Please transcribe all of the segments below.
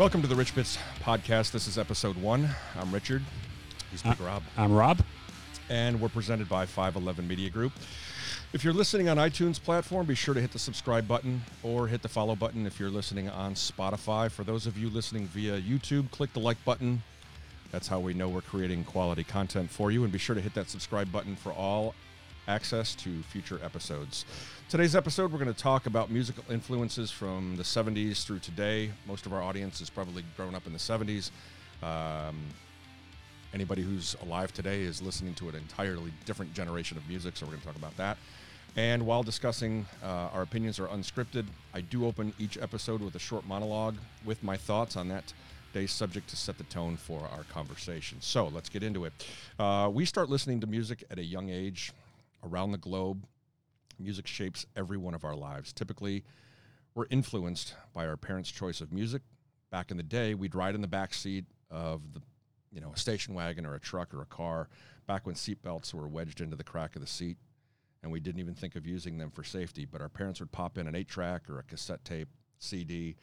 Welcome to the Rich Bits podcast. This is episode one. I'm Richard. He's Big Rob. I'm Rob. And we're presented by 511 Media Group. If you're listening on iTunes platform, be sure to hit the subscribe button or hit the follow button if you're listening on Spotify. For those of you listening via YouTube, click the like button. That's how we know we're creating quality content for you. And be sure to hit that subscribe button for all access to future episodes. Today's episode, we're going to talk about musical influences from the 70s through today. Most of our audience has probably grown up in the 70s. Um, anybody who's alive today is listening to an entirely different generation of music, so we're going to talk about that. And while discussing, uh, our opinions are unscripted. I do open each episode with a short monologue with my thoughts on that day's subject to set the tone for our conversation. So let's get into it. Uh, we start listening to music at a young age around the globe. Music shapes every one of our lives. Typically, we're influenced by our parents' choice of music. Back in the day, we'd ride in the back seat of the, you know, a station wagon or a truck or a car. Back when seatbelts were wedged into the crack of the seat, and we didn't even think of using them for safety. But our parents would pop in an eight-track or a cassette tape, CD,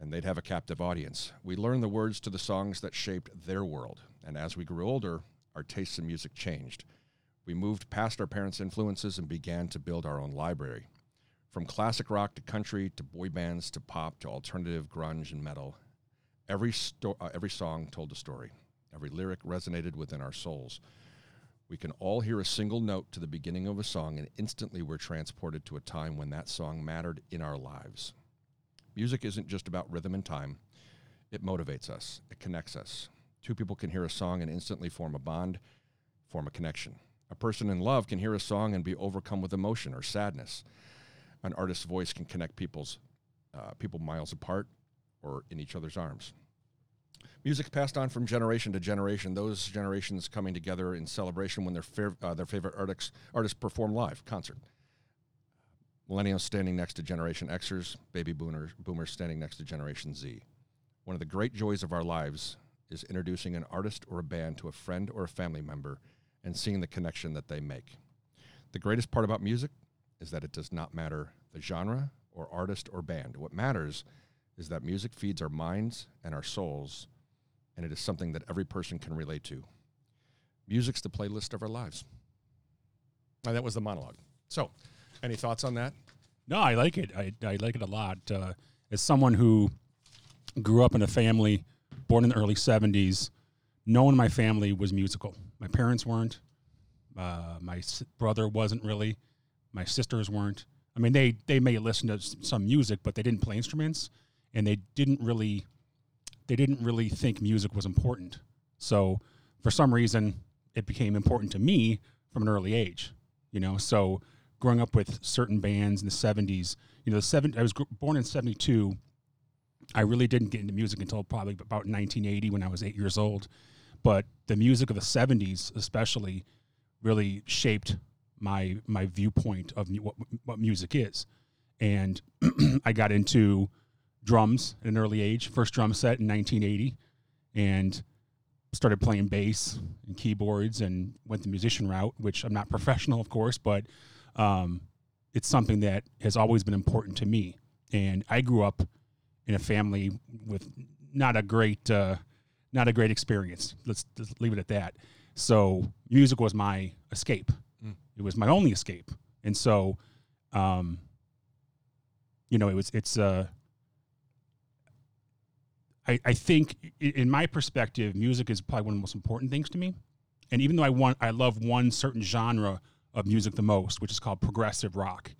and they'd have a captive audience. We learned the words to the songs that shaped their world, and as we grew older, our tastes in music changed. We moved past our parents' influences and began to build our own library. From classic rock to country to boy bands to pop to alternative grunge and metal, every, sto- uh, every song told a story. Every lyric resonated within our souls. We can all hear a single note to the beginning of a song, and instantly we're transported to a time when that song mattered in our lives. Music isn't just about rhythm and time, it motivates us, it connects us. Two people can hear a song and instantly form a bond, form a connection. A person in love can hear a song and be overcome with emotion or sadness. An artist's voice can connect people's uh, people miles apart or in each other's arms. Music passed on from generation to generation. Those generations coming together in celebration when their fav- uh, their favorite artists artists perform live concert. Millennials standing next to Generation Xers, baby boomers, boomers standing next to Generation Z. One of the great joys of our lives is introducing an artist or a band to a friend or a family member and seeing the connection that they make. The greatest part about music is that it does not matter the genre or artist or band. What matters is that music feeds our minds and our souls, and it is something that every person can relate to. Music's the playlist of our lives. And that was the monologue. So, any thoughts on that? No, I like it. I, I like it a lot. Uh, as someone who grew up in a family born in the early 70s, no one in my family was musical. My parents weren't. Uh, my s- brother wasn't really. My sisters weren't. I mean, they they may listen to s- some music, but they didn't play instruments, and they didn't really they didn't really think music was important. So for some reason, it became important to me from an early age. You know, so growing up with certain bands in the '70s, you know, the seven I was gr- born in '72. I really didn't get into music until probably about 1980 when I was eight years old. But the music of the 70s, especially, really shaped my my viewpoint of what, what music is. And I got into drums at an early age, first drum set in 1980, and started playing bass and keyboards and went the musician route, which I'm not professional, of course, but um, it's something that has always been important to me. And I grew up in a family with not a great uh, not a great experience. Let's just leave it at that. So music was my escape. Mm. It was my only escape, and so, um, you know, it was it's uh, I I think in my perspective, music is probably one of the most important things to me. And even though I want I love one certain genre of music the most, which is called progressive rock,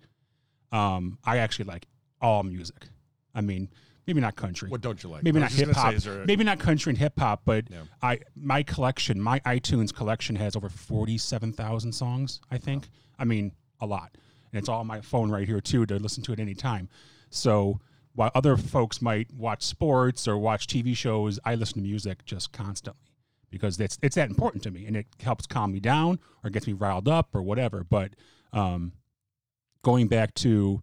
um, I actually like all music. I mean, maybe not country. What don't you like? Maybe not hip hop. there Maybe not country and hip hop, but Yeah. I my collection, my iTunes collection has over forty seven thousand songs. I think. I mean, a lot, and it's all on my phone right here too to listen to at any time. So while other folks might watch sports or watch TV shows, I listen to music just constantly because that's it's that important to me, and it helps calm me down or gets me riled up or whatever. But um, going back to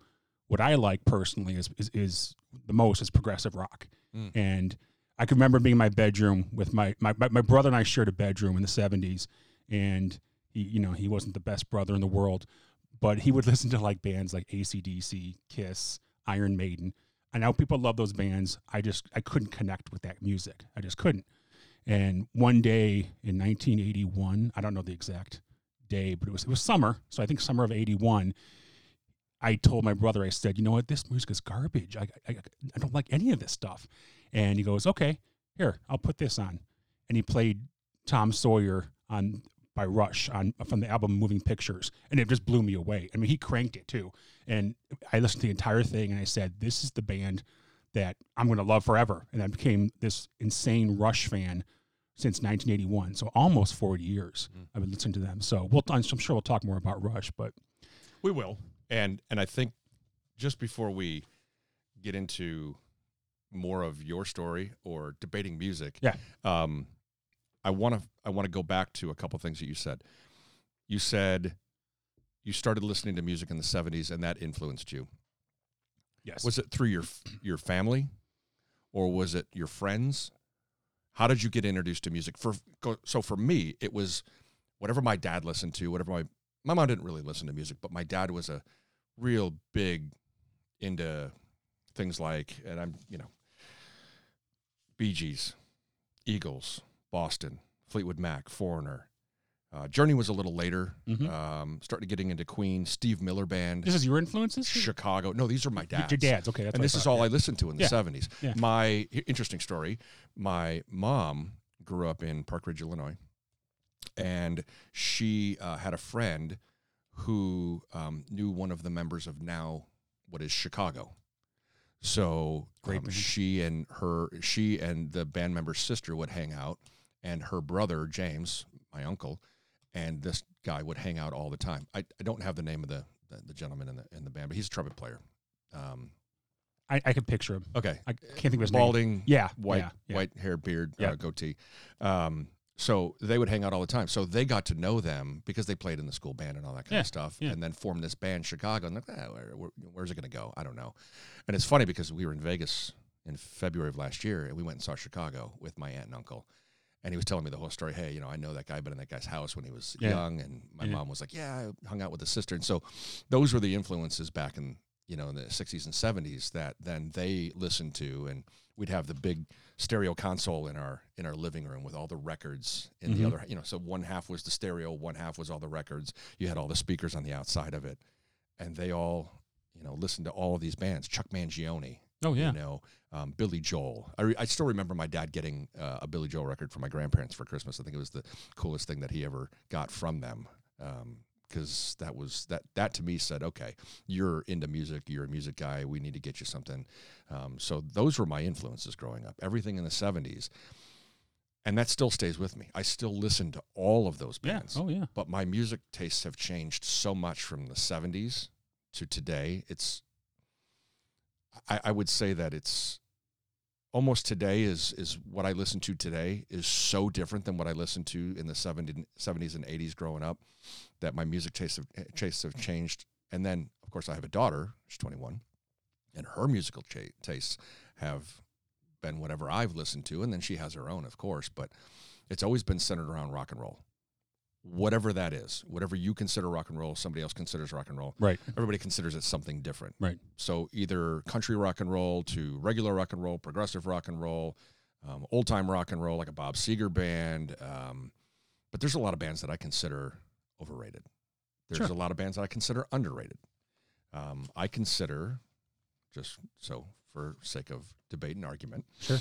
what I like personally is is, is the most is progressive rock, Mm. and I can remember being in my bedroom with my, my my brother and I shared a bedroom in the '70s, and he you know he wasn't the best brother in the world, but he would listen to like bands like ACDC, Kiss, Iron Maiden. I know people love those bands. I just I couldn't connect with that music. I just couldn't. And one day in 1981, I don't know the exact day, but it was it was summer, so I think summer of '81. I told my brother, I said, you know what, this music is garbage. I, I, I don't like any of this stuff. And he goes, okay, here, I'll put this on. And he played Tom Sawyer on by Rush on from the album Moving Pictures, and it just blew me away. I mean, he cranked it too, and I listened to the entire thing, and I said, "This is the band that I'm going to love forever." And I became this insane Rush fan since 1981, so almost 40 years Mm. I've been listening to them. So we'll, I'm sure we'll talk more about Rush, but We will. And and I think just before we get into more of your story or debating music, Yeah. um, I want to I want to go back to a couple things that you said. You said you started listening to music in the '70s, and that influenced you. yes, Was it through your your family, or was it your friends? How did you get introduced to music? For so for me, it was whatever my dad listened to. Whatever my my mom didn't really listen to music, but my dad was a real big into things like, and I'm you know, Bee Gees, Eagles, Boston, Fleetwood Mac, Foreigner. Uh, Journey was a little later. Mhm. Um, started getting into Queen, Steve Miller Band, this is your influences. Chicago. No, these are my dad's Your dad's okay. That's and this is all yeah. I listened to in the Yeah. 70s. Yeah. My interesting story my mom grew up in Park Ridge, Illinois, and she uh, had a friend who um, knew one of the members of now what is Chicago. So Great um, she and her, she and the band member's sister would hang out, and her brother James, my uncle, and this guy would hang out all the time. I, I don't have the name of the, the the gentleman in the in the band, but he's a trumpet player. Um, I, I could picture him. okay, I can't think of his name. balding, Yeah, white yeah, yeah. white hair, beard, Yeah. uh, goatee. Um, so they would hang out all the time. So they got to know them because they played in the school band and all that kind Yeah, of stuff, yeah. and then formed this band Chicago. And like, ah, where, where, where's it going to go? I don't know. And it's funny because we were in Vegas in February of last year, and we went and saw Chicago with my aunt and uncle. And he was telling me the whole story. Hey, you know, I know that guy, been in that guy's house when he was Yeah. young, and my mom was like, "Yeah, I hung out with his sister." And so, those were the influences back in you know in the '60s and '70s that then they listened to, and we'd have the big stereo console in our in our living room with all the records in Mhm. the other you know so one half was the stereo one half was all the records. You had all the speakers on the outside of it. And they all you know listened to all of these bands chuck mangione Oh yeah. you know um, billy joel. I, re- I still remember my dad getting uh, a billy joel record for my grandparents for christmas. I think it was the coolest thing that he ever got from them because that was that that to me said okay you're into music you're a music guy we need to get you something. Um, so those were my influences growing up everything in the 70s and that still stays with me. I still listen to all of those Yeah. bands. Oh yeah. but my music tastes have changed so much from the 70s to today. It's I, I would say that it's almost today is is what I listen to today is so different than what I listened to in the 70, 70s and 80s growing up that my music tastes have, eh, tastes have changed. And then, of course, I have a daughter, she's 21, and her musical cha- tastes have been whatever I've listened to. And then she has her own, of course, but it's always been centered around rock and roll. Whatever that is, whatever you consider rock and roll, somebody else considers rock and roll Right. everybody considers it something different. Right. So either country rock and roll to regular rock and roll, progressive rock and roll, um, old time rock and roll, like a Bob Seger band. Um, but there's a lot of bands that I consider overrated. There's Sure. a lot of bands that I consider underrated. Um, I consider, just so for sake of debate and argument, Sure.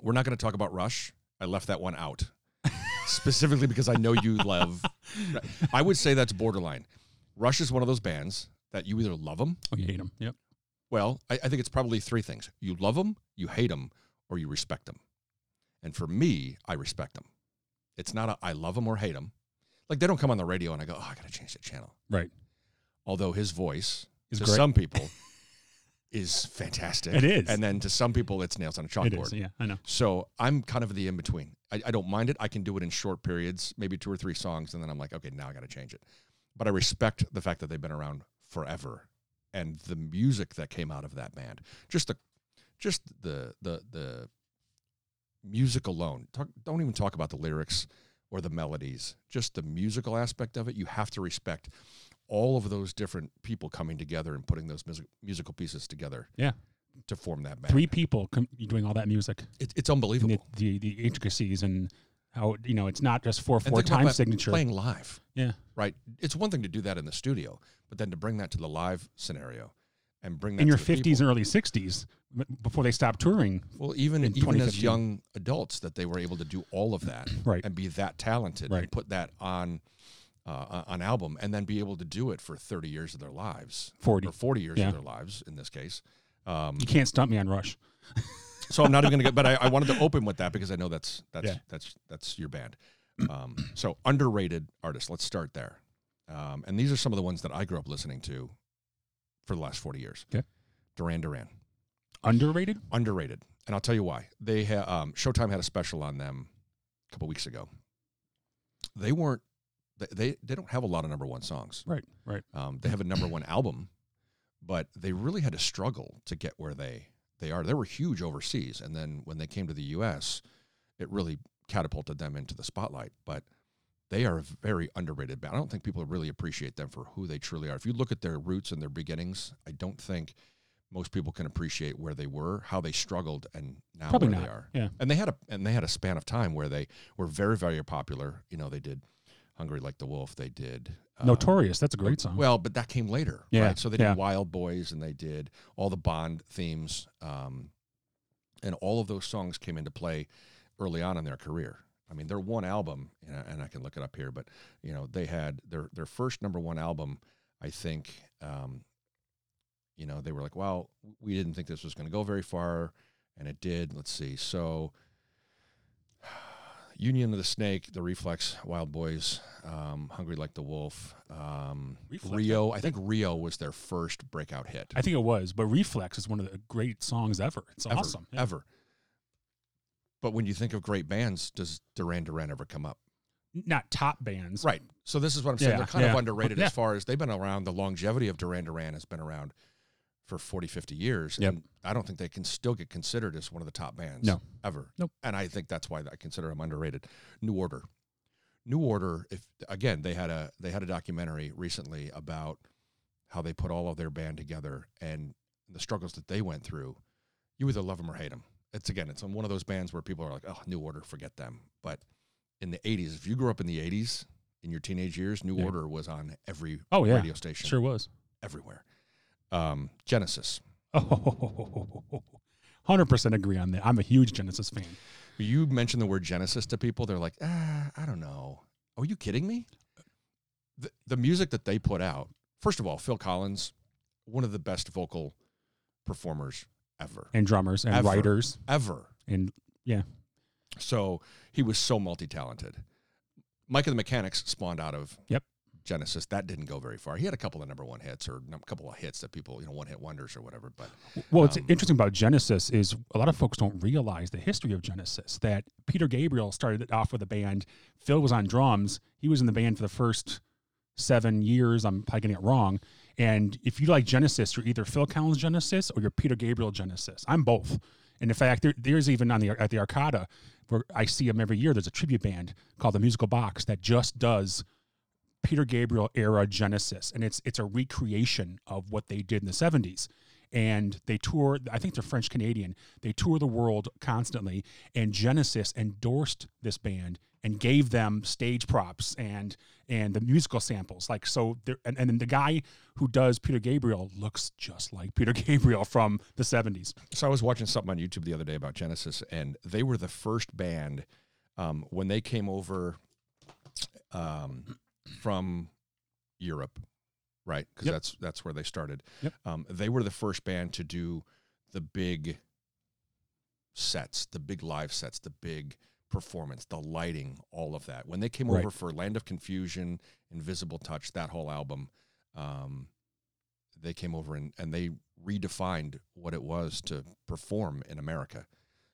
we're not going to talk about Rush. I left that one out specifically because I know you love. I would say that's borderline. Rush is one of those bands that you either love them. Oh, you hate them. Yep. Well, I, I think it's probably three things: you love them, you hate them, or you respect them. And for me, I respect them. It's not a I love them or hate them. Like they don't come on the radio and I go, oh, I got to change the channel. Right. Although his voice is to great. some people is fantastic. It is. And then to some people, it's nails on a chalkboard. is. Yeah. I know. So I'm kind of the in between. I, I don't mind it. I can do it in short periods, maybe two or three songs, and then I'm like, okay, now I got to change it. But I respect the fact that they've been around forever, and the music that came out of that band, just the, just the the the music alone. Talk, don't even talk about the lyrics or the melodies. Just the musical aspect of it. You have to respect all of those different people coming together and putting those music, musical pieces together. Yeah. to form that band. Three people com- doing all that music, It, it's unbelievable. the, the the intricacies and how you know it's not just four four time signature. playing live. Yeah. right. It's one thing to do that in the studio, but then to bring that to the live scenario and bring that in your to the people. fifties and early sixties, before they stopped touring. Well, even even as young adults, that they were able to do all of that Right. and be that talented and put that on uh, on album, and then be able to do it for thirty years of their lives, 40. or forty years Yeah. of their lives in this case. Um, You can't stump me on Rush. so I'm not even going to get, but I, I wanted to open with that because I know that's that's Yeah. that's that's your band. Um, so underrated artists. Let's start there. Um, and these are some of the ones that I grew up listening to for the last forty years. Okay. Duran Duran. Underrated? underrated, and I'll tell you why. They ha- um, Showtime had a special on them a couple weeks ago. They weren't. They, they don't have a lot of number one songs. Right, right. Um, they have a number one album, but they really had to struggle to get where they they are. They were huge overseas, and then when they came to the U.S., it really catapulted them into the spotlight. But they are a very underrated band. I don't think people really appreciate them for who they truly are. If you look at their roots and their beginnings, I don't think most people can appreciate where they were, how they struggled, and now Probably where not. they are. Yeah. And they had a and they had a span of time where they were very very popular. You know, they did "Hungry Like the Wolf." They did um, Notorious. That's a great song. well, but that came later. Yeah, Right? So they did yeah. Wild Boys and they did all the Bond themes. Um, and all of those songs came into play early on in their career. I mean, their one album, and I- and I can look it up here, but you know, they had their their first number one album. I think, um, you know, they were like, "Well, we didn't think this was going to go very far," and it did. Let's see. So, Union of the Snake, The Reflex, Wild Boys, um, Hungry Like the Wolf, um, Rio. I think Rio was their first breakout hit. I think it was, but Reflex is one of the great songs ever. It's ever, awesome. Yeah. Ever. But when you think of great bands, does Duran Duran ever come up? Not top bands. Right. So this is what I'm saying. Yeah, They're kind of underrated Yeah. as far as they've been around. The longevity of Duran Duran has been around for 40, 50 years. Yep. And I don't think they can still get considered as one of the top bands No. ever. Nope. And I think that's why I consider them underrated. New Order. New Order, if again, they had a they had a documentary recently about how they put all of their band together and the struggles that they went through. You either love them or hate them. It's again, it's one of those bands where people are like, "Oh, New Order, forget them." But in the '80s, if you grew up in the '80s in your teenage years, New Yeah. Order was on every Oh, yeah. radio station, Sure was. everywhere. Um, Genesis. Oh, 100% agree on that. I'm a huge Genesis fan. You mention the word Genesis to people, they're like, ah, I don't know. Are you kidding me? The, the music that they put out, first of all, Phil Collins, one of the best vocal performers ever, And drummers and Ever. writers. ever. And yeah. So he was so multi talented. Mike and the Mechanics spawned out of Yep. Genesis. That didn't go very far. He had a couple of number one hits or a couple of hits that people, you know, one hit wonders or whatever. But Well, what's Um, interesting about Genesis is a lot of folks don't realize the history of Genesis. That Peter Gabriel started it off with a band. Phil was on drums. He was in the band for the first seven years. I'm probably getting it wrong. And if you like Genesis, you're either Phil Collins Genesis or you're Peter Gabriel Genesis. I'm both. And in fact, there, there's even on the at the Arcada where I see them every year. There's a tribute band called the Musical Box that just does Peter Gabriel era Genesis, and it's it's a recreation of what they did in the '70s. And they tour. I think they're French Canadian. They tour the world constantly. And Genesis endorsed this band and gave them stage props and and the musical samples. Like so, and and then the guy who does Peter Gabriel looks just like Peter Gabriel from the '70s. So I was watching something on YouTube the other day about Genesis, and they were the first band um, when they came over um, from Europe, right? Because Yep. that's that's where they started. Yep. Um, they were the first band to do the big sets, the big live sets, the big performance, the lighting, all of that. When they came Right. over for Land of Confusion, Invisible Touch, that whole album, um, they came over and, and they redefined what it was to perform in America.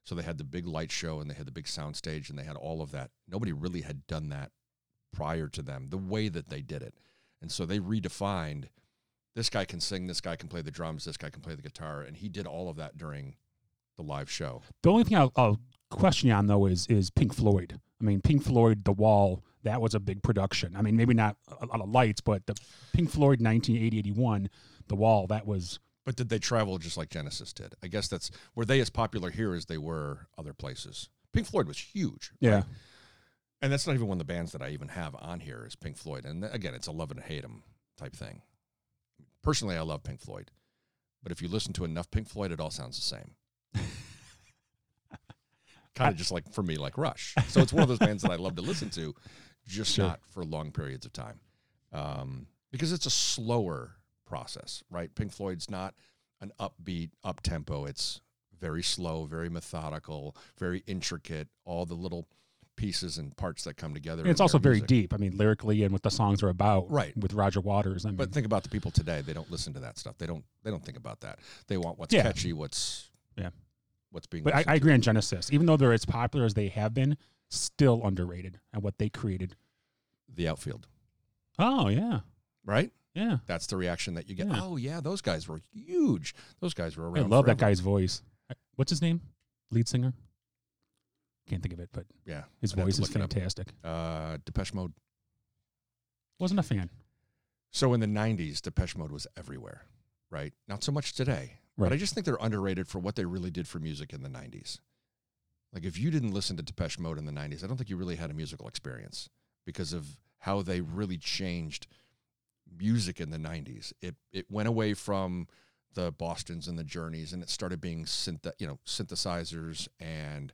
So they had the big light show and they had the big sound stage and they had all of that. Nobody really had done that prior to them, the way that they did it. And so they redefined this guy can sing, this guy can play the drums, this guy can play the guitar. And he did all of that during the live show. The only thing I'll, I'll question you on though is is Pink Floyd. I mean, Pink Floyd, The Wall, that was a big production. I mean, maybe not a lot of lights, but the Pink Floyd 1980 81, The Wall, that was But did they travel just like Genesis did? I guess that's were they as popular here as they were other places. Pink Floyd was huge. Yeah. right? And that's not even one of the bands that I even have on here is Pink Floyd. And again, it's a love and hate them type thing. Personally, I love Pink Floyd. But if you listen to enough Pink Floyd, it all sounds the same. kind of just like for me, like Rush. So it's one of those bands that I love to listen to, just Sure. not for long periods of time. Um, because it's a slower process, right? Pink Floyd's not an upbeat, up tempo. It's very slow, very methodical, very intricate, all the little pieces and parts that come together. And it's also very music. deep. I mean, lyrically and what the songs are about. Right. With Roger Waters. I mean, But think about the people today. They don't listen to that stuff. They don't. They don't think about that. They want what's Yeah. catchy. What's Yeah. What's being. but I, I agree on Genesis. Even though they're as popular as they have been, still underrated and what they created. The outfield, Oh yeah, right? yeah. That's the reaction that you get. Yeah. Oh yeah, those guys were huge. Those guys were I around. love that guy's voice. What's his name? Lead singer. Can't think of it, but Yeah, his I'd have to voice is look it up. fantastic. Uh, Depeche Mode. Wasn't a fan. So in the '90s, Depeche Mode was everywhere, right? Not so much today, but I just think they're underrated for what they really did for music in the '90s. Like if you didn't listen to Depeche Mode in the '90s, I don't think you really had a musical experience because of how they really changed music in the '90s. It it went away from the Boston's and the Journeys, and it started being synth, you know, synthesizers and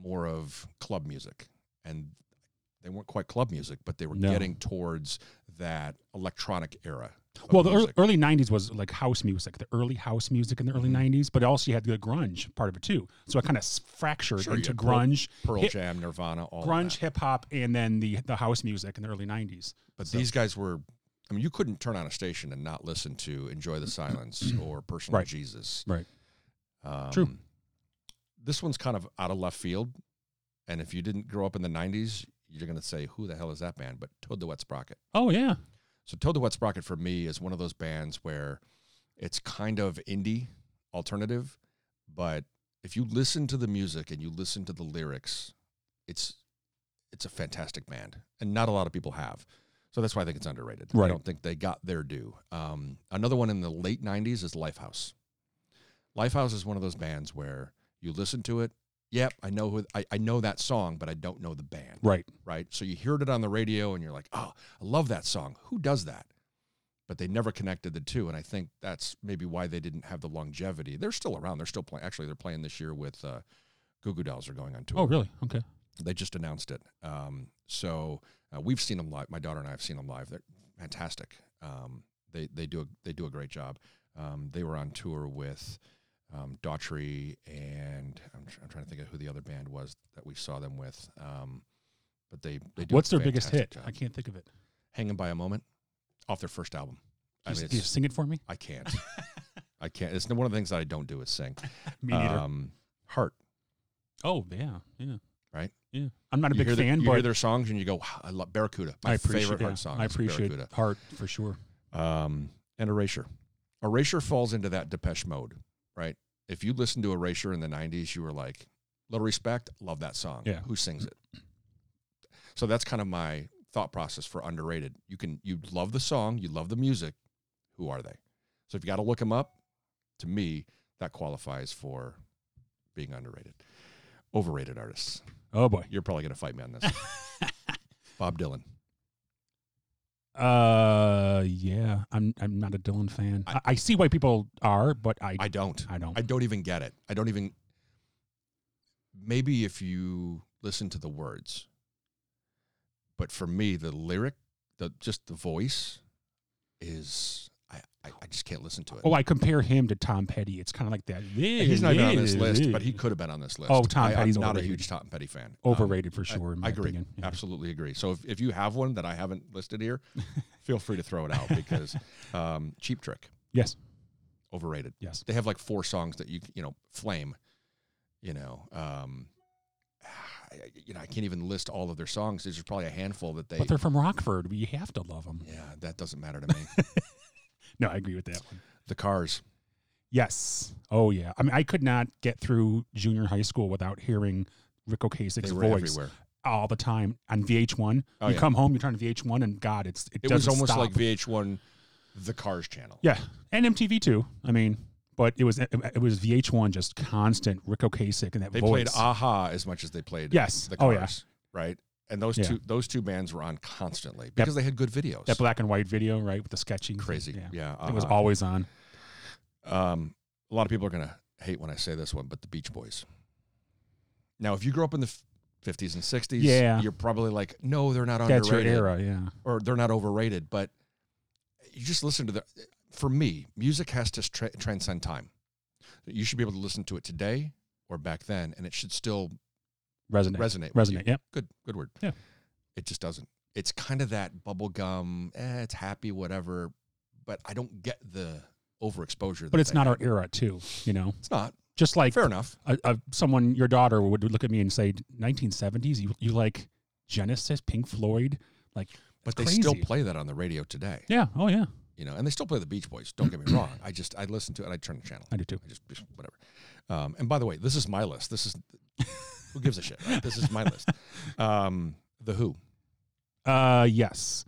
more of club music. And they weren't quite club music, but they were No. getting towards that electronic era. Well, the early, music. early '90s was like house music, the early house music in the early Mhm. '90s, but also you had the grunge part of it too. So it kind of fractured Sure, into had Pearl- grunge, Pearl hip- Jam, Nirvana, all grunge, hip hop, and then the the house music in the early '90s. But So- these guys were. I mean, you couldn't turn on a station and not listen to "Enjoy the Silence" or "Personal Right. Jesus." Right. Um, True. This one's kind of out of left field, and if you didn't grow up in the '90s, you're going to say, "Who the hell is that band?" But Toad the Wet Sprocket. Oh yeah, So Toad the Wet Sprocket for me is one of those bands where it's kind of indie alternative, but if you listen to the music and you listen to the lyrics, it's it's a fantastic band, and not a lot of people have. So that's why I think it's underrated. I don't think they got their due. Um, another one in the late '90s is Lifehouse. Lifehouse is one of those bands where you listen to it. Yep, I know who I, I know that song, but I don't know the band right. right? So you heard it on the radio and you're like, oh, I love that song. Who does that? But they never connected the two. And I think that's maybe why they didn't have the longevity. They're still around. They're still playing. Actually, they're playing this year with uh, Goo Goo Dolls are going on tour. Oh really? Okay. They just announced it. Um, so uh, we've seen them live. My daughter and I have seen them live. They're fantastic. Um, they, they, do a, they do a great job. Um, they were on tour with um, Daughtry and I'm, tr- I'm trying to think of who the other band was that we saw them with. Um, but they, they do What's their biggest hit? job. I can't think of it. Hanging by a Moment off their first album. I Can mean, you, you sing it for me? I can't. I can't. It's one of the things that I don't do is sing. Me neither. Um, Heart, oh yeah, yeah. right? Yeah. I'm not a You big hear, the- fan, you but hear their songs and you go, wow, I love Barracuda. My I appreciate favorite yeah, Heart song. I appreciate Barracuda. Heart for sure. Um, and Erasure. Erasure falls into that Depeche mode, right? If you listen to Erasure in the 90s, you were like, little respect, love that song. Yeah. Who sings it? So that's kind of my thought process for underrated. You can, you love the song, you love the music. Who are they? So if you got to look them up, to me, that qualifies for being underrated. Overrated artists. Oh boy. You're probably going to fight me on this. Bob Dylan. Uh, yeah. I'm I'm not a Dylan fan. I, I- see why people are, but I I don't. I don't. I don't even get it. I don't even. Maybe if you listen to the words, but for me, the lyric, the just the voice, is I I, I just can't listen to it. oh, I compare him to Tom Petty. It's kind of like that. He's not even on this list, but he could have been on this list. Oh, Tom I, Petty's I'm not a huge Tom Petty fan. Um, overrated for I- sure. in I, agree. opinion. Yeah. Absolutely agree. So if, if you have one that I haven't listed here, feel free to throw it out because um, Cheap Trick Yes. overrated. Yes. They have like four songs that you you know flame, you know. Um, I, you know, I can't even list all of their songs. There's probably a handful that they. But they're from Rockford. We have to love them. yeah, that doesn't matter to me. No, I agree with that one. the Cars. Yes. Oh yeah. I mean, I could not get through junior high school without hearing Ric Ocasek's voice everywhere. all the time on VH1. Oh, you yeah. come home, you turn to VH1, and God, it's it, It was almost stop. like VH1 the Cars channel. Yeah, and MTV too. I mean, but it was it, it was VH1 just constant Ric Ocasek and that They voice. played a-ha as much as they played Yes. the Oh, Cars, yeah. right? And those Yeah. two those two bands were on constantly because they had good videos. that black and white video, right, with the sketching. Crazy, Yeah, yeah. it was always on. Um, a lot of people are gonna hate when I say this one, but the Beach Boys. Now, if you grew up in the 50s and 60s, Yeah. you're probably like, no, they're not That's your underrated, era, yeah. or they're not overrated. But you just listen to the. For me, music has to tra- transcend time. You should be able to listen to it today or back then, and it should still Resonate. resonate. you. Resonate. Yep. Good, good word. Yeah. It just doesn't. It's kind of that bubble gum. Eh, it's happy, whatever. But I don't get the overexposure. But it's not our era, too. You know, It's not just like fair enough. a, a, someone, your daughter would look at me and say, "1970s, you you like Genesis, Pink Floyd, like." But they That's still play that on the radio today. Yeah. Oh yeah. You know, and they still play the Beach Boys. Don't get me wrong. I just I listen to it. and I turn the channel. I do too. I just just whatever. Um, and by the way, this is my list. This is who gives a shit. Right? This is my list. Um, the Who. Uh, yes.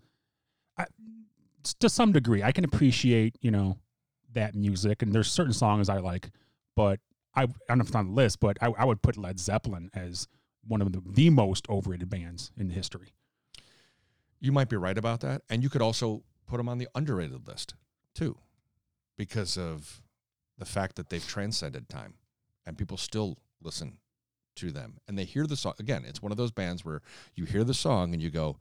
I, to some degree, I can appreciate you know that music, and there's certain songs I like, but I, I don't know if it's on the list, but I, I would put Led Zeppelin as one of the, the most overrated bands in history. You might be right about that, and you could also put them on the underrated list too, because of the fact that they've transcended time, and people still listen to them, and they hear the song. Again, it's one of those bands where you hear the song and you go,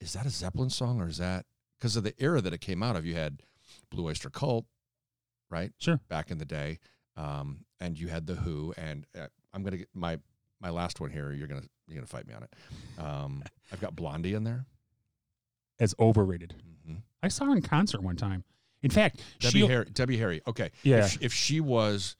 "Is that a Zeppelin song, or is that?" Because of the era that it came out of, you had Blue Oyster Cult, right? Sure. Back in the day, um, and you had the Who, and uh, I'm gonna get my my last one here. You're gonna you're gonna fight me on it. Um, I've got Blondie in there. As overrated. Mm-hmm. I saw her in concert one time. In fact, Debbie Harry. Debbie Harry. Okay. Yeah. If, if she was,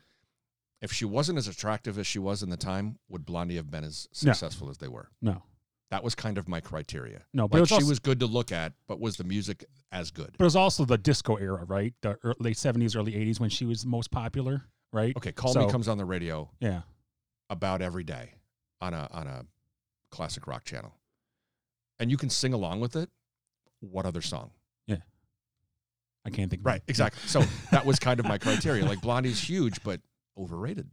if she wasn't as attractive as she was in the time, would Blondie have been as No. successful as they were? no, That was kind of my criteria. no, but Like was she also, was good to look at, but was the music as good? but it was also the disco era, right? The ear- late seventies, early eighties when she was most popular, right? Okay. Call So- Me comes on the radio Yeah, about every day on a on a classic rock channel, and you can sing along with it. What other song? Yeah, I can't think. of Right. Exactly. So that was kind of my criteria. Like Blondie's huge, but overrated.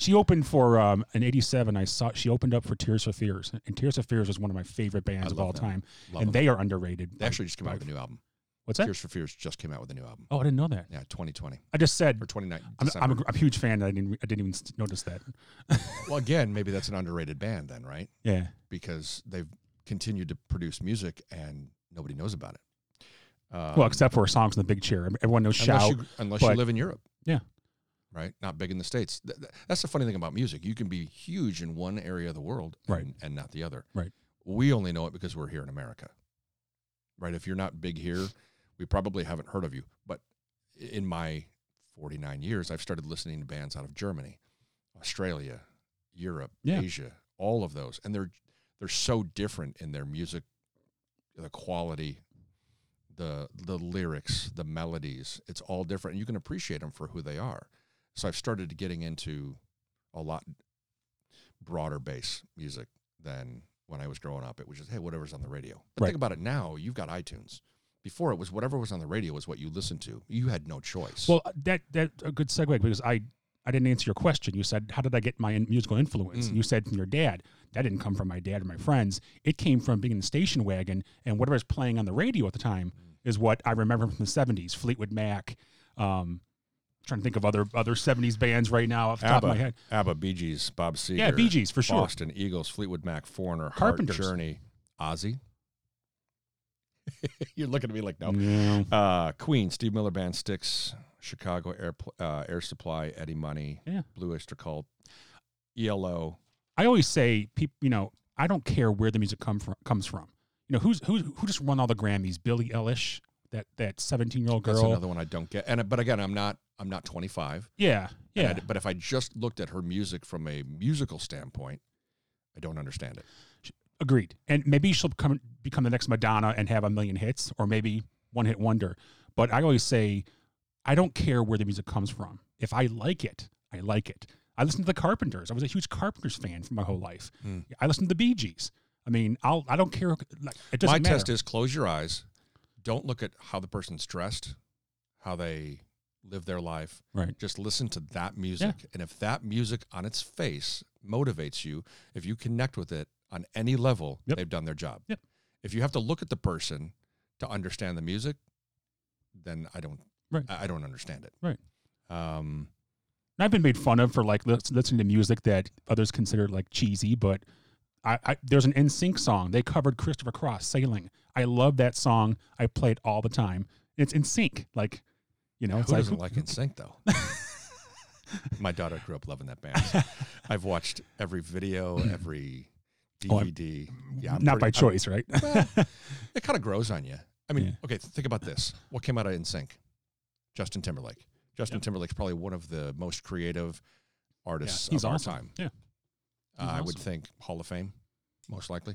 She opened for um, in '87. I saw she opened up for Tears for Fears, and Tears for Fears was one of my favorite bands of all them. time, Love and them. they are underrated. They actually just came out with a new album. What's that? Tears for Fears just came out with a new album. Oh, I didn't know that. Yeah, 2020 I just said or 29. I'm, I'm, a, I'm a huge fan. I didn't I didn't even notice that. well, again, maybe that's an underrated band then, right? Yeah, Because they've continued to produce music and nobody knows about it. Um, well, except for songs in the big chair. Everyone knows unless, shout. you, unless you live in Europe. Yeah. Right? Not big in the States. Th- th- that's the funny thing about music. You can be huge in one area of the world and, Right. and not the other. Right. We only know it because we're here in America. Right? If you're not big here, we probably haven't heard of you. But in my 49 years, I've started listening to bands out of Germany, Australia, Europe, Yeah. Asia, all of those. And they're they're so different in their music, the quality, the the lyrics, the melodies. It's all different. And you can appreciate them for who they are. So I've started getting into a lot broader bass music than when I was growing up. It was just hey, whatever's on the radio. But Right. think about it now. You've got iTunes. Before it was whatever was on the radio was what you listened to. You had no choice. Well, that that's a good segue because I I didn't answer your question. You said, "How did I get my in- musical influence?" Mm. And you said from your dad. That didn't come from my dad or my friends. It came from being in the station wagon and whatever was playing on the radio at the time Mm. is what I remember from the '70s. Fleetwood Mac. Um, trying to think of other other '70s bands right now off the top of my head. ABBA, Bee Gees, Bob Seger. Yeah, Bee Gees for sure. Boston, Eagles, Fleetwood Mac, Foreigner, Heart, Carpenters. Journey, Ozzy. You're looking at me like no. Yeah. Uh, Queen, Steve Miller Band, Styx, Chicago Air uh, Air Supply, Eddie Money, Yeah. Blue Oyster Cult, ELO. I always say, people, you know, I don't care where the music come from, comes from. You know, who's who who just won all the Grammys? Billie Eilish, that that seventeen year old girl. That's another one I don't get. And but again, I'm not I'm not 25. yeah, yeah. I- but if I just looked at her music from a musical standpoint, I don't understand it. Agreed. And maybe she'll become become the next Madonna and have a million hits, or maybe one hit wonder. But I always say, I don't care where the music comes from. If I like it, I like it. I listen to the Carpenters. I was a huge Carpenters fan for my whole life. Hmm. I listen to the Bee Gees. I mean, I'll I don't care. Like, it doesn't My matter. test is close your eyes, don't look at how the person's dressed, how they live their life. Right. Just listen to that music. And if that music on its face motivates you, if you connect with it on any level, Yep. they've done their job. Yep. If you have to look at the person to understand the music, then I don't Right. I I don't understand it. Right. Um And I've been made fun of for like listening to music that others consider like cheesy, but I, I there's an NSYNC song they covered Christopher Cross "Sailing." I love that song. I play it all the time. It's in sync, like you know. It's who like doesn't like NSYNC though? My daughter grew up loving that band. so I've watched every video, every Oh, I'm- DVD. yeah, I'm not by pretty- I'm- choice, right? well, it kind of grows on you. I mean, Yeah. okay, think about this. What came out of NSYNC? Justin Timberlake. Justin Yep. Timberlake's probably one of the most creative artists he's of our time. Yeah. Uh, I would think Hall of Fame, most likely.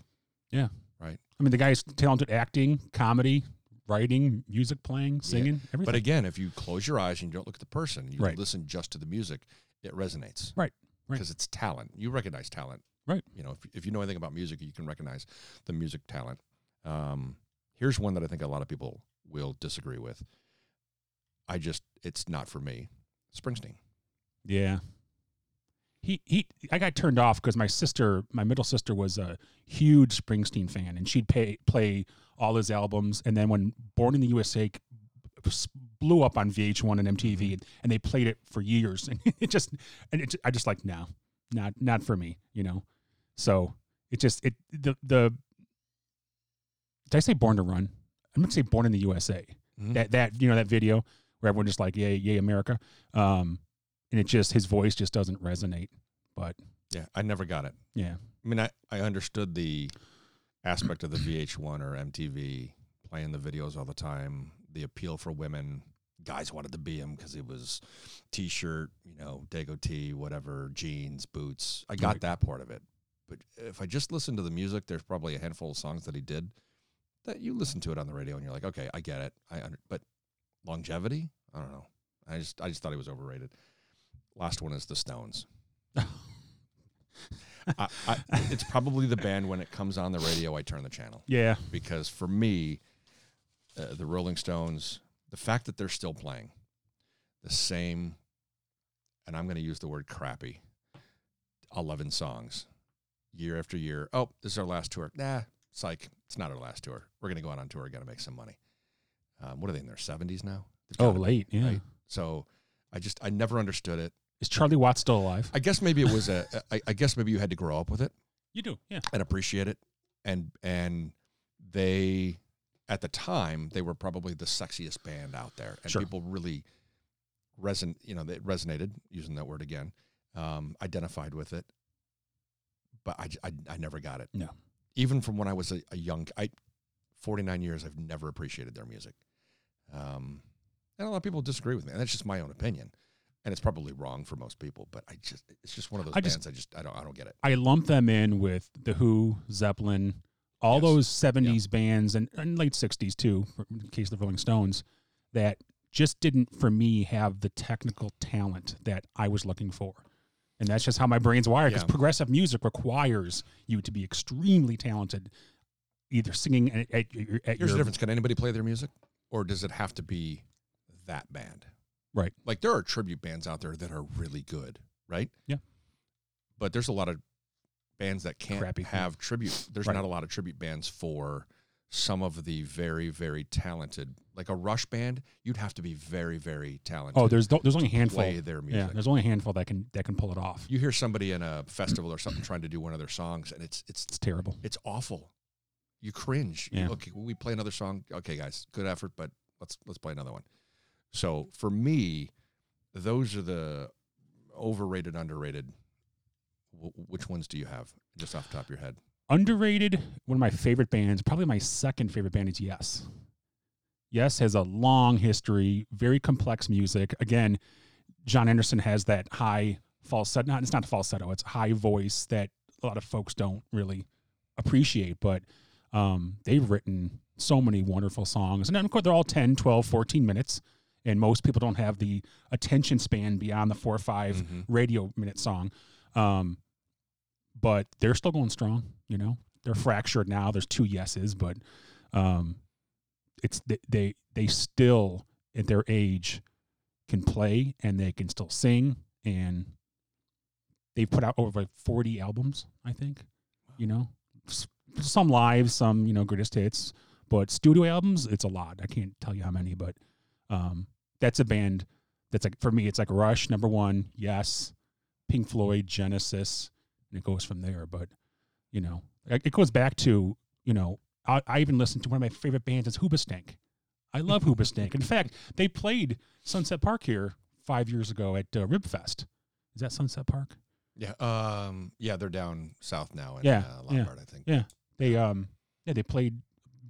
Yeah. Right. I mean, the guy's talented acting, comedy, writing, music playing, singing, everything. But again, if you close your eyes and you don't look at the person, you Right. listen just to the music, it resonates. Right, right. Because it's talent. You recognize talent. Right. You know, if, if you know anything about music, you can recognize the music talent. Um, here's one that I think a lot of people will disagree with. I just, it's not for me. Springsteen. Yeah. He he I got turned off because my sister, my middle sister was a huge Springsteen fan and she'd pay, play all his albums and then when Born in the USA blew up on VH1 and MTV and they played it for years and it just and it, I just like no. Not not for me, you know. So, it just it the the Did I say Born to Run? I'm going to say Born in the USA Mhm. that that you know that video where everyone just like yay yay America, um, and it just his voice just doesn't resonate. But Yeah, I never got it. yeah, I mean, I, I understood the aspect of the VH1 or MTV playing the videos all the time, the appeal for women. Guys wanted to be him because it was t-shirt, you know, Dago tee, whatever, jeans, boots. I got Right. that part of it. But if I just listen to the music, there's probably a handful of songs that he did that you listen to it on the radio and you're like, okay, I get it. I under, but longevity, I don't know. I just I just thought he was overrated. Last one is the Stones. I, I, it's probably the band when it comes on the radio, I turn the channel yeah, because for me, uh, the Rolling Stones, the fact that they're still playing the same, and I'm going to use the word crappy, 11 songs year after year. Oh, this is our last tour. Nah, psych. It's not our last tour. We're going to go out on tour. Got to make some money. Um, what are they in their 70s now? Oh gotta be, late, yeah. right? So I just, I never understood it. Is Charlie Watts still alive? I guess maybe it was a, I, I guess maybe you had to grow up with it. You do, yeah. and appreciate it and and they at the time they were probably the sexiest band out there and Sure. people really reson you know they resonated using that word again um identified with it but I, j- I, I never got it No. even from when i was a, a young i 49 years i've never appreciated their music um and a lot of people disagree with me and that's just my own opinion and it's probably wrong for most people but i just it's just one of those I bands just- i just i don't i don't get it I lump them in with the Who, Zeppelin, all Yes. those '70s bands and, and late '60s too, in case of the Rolling Stones, that just didn't for me have the technical talent that I was looking for. And that's just how my brain's wired. Because Yeah. progressive music requires you to be extremely talented, either singing at, at, at Here's your the difference. Can anybody play their music? Or does it have to be that band? Right. Like there are tribute bands out there that are really good, right? Yeah. But there's a lot of bands that can't Crappy, yeah. have tribute. There's Right. not a lot of tribute bands for some of the very, very talented. Like a Rush band, you'd have to be very, very talented. Oh, there's there's only a handful. play their Yeah, there's only a handful that can that can pull it off. you hear somebody in a festival or something trying to do one of their songs, and it's it's It's terrible. it's awful. You cringe. You- Okay, we play another song. Okay, guys, good effort, but let's let's play another one. So for me, those are the overrated, underrated. W- which ones do you have, just off the top of your head? underrated one of my favorite bands probably my second favorite band is yes yes has a long history very complex music again jon anderson has that high falsetto not it's not falsetto it's high voice that a lot of folks don't really appreciate but um, they've written so many wonderful songs and of course they're all 10 12 14 minutes and most people don't have the attention span beyond the four or 5 Mhm. radio minute song um, but they're still going strong. You know, they're fractured now. There's two yeses, but um, it's they they, still at their age can play and they can still sing and they've put out over like 40 albums i think you know S- some live some you know greatest hits but studio albums it's a lot i can't tell you how many but um that's a band that's like for me it's like rush number one yes pink floyd genesis and it goes from there but you know it goes back to you know i, I even listened to one of my favorite bands is hoobastank i love hoobastank in fact they played sunset park here five years ago at uh, ribfest is that sunset park Yeah. Um. Yeah, they're down south now in Yeah, uh, yeah. Lombard, I think. Yeah, they um yeah they played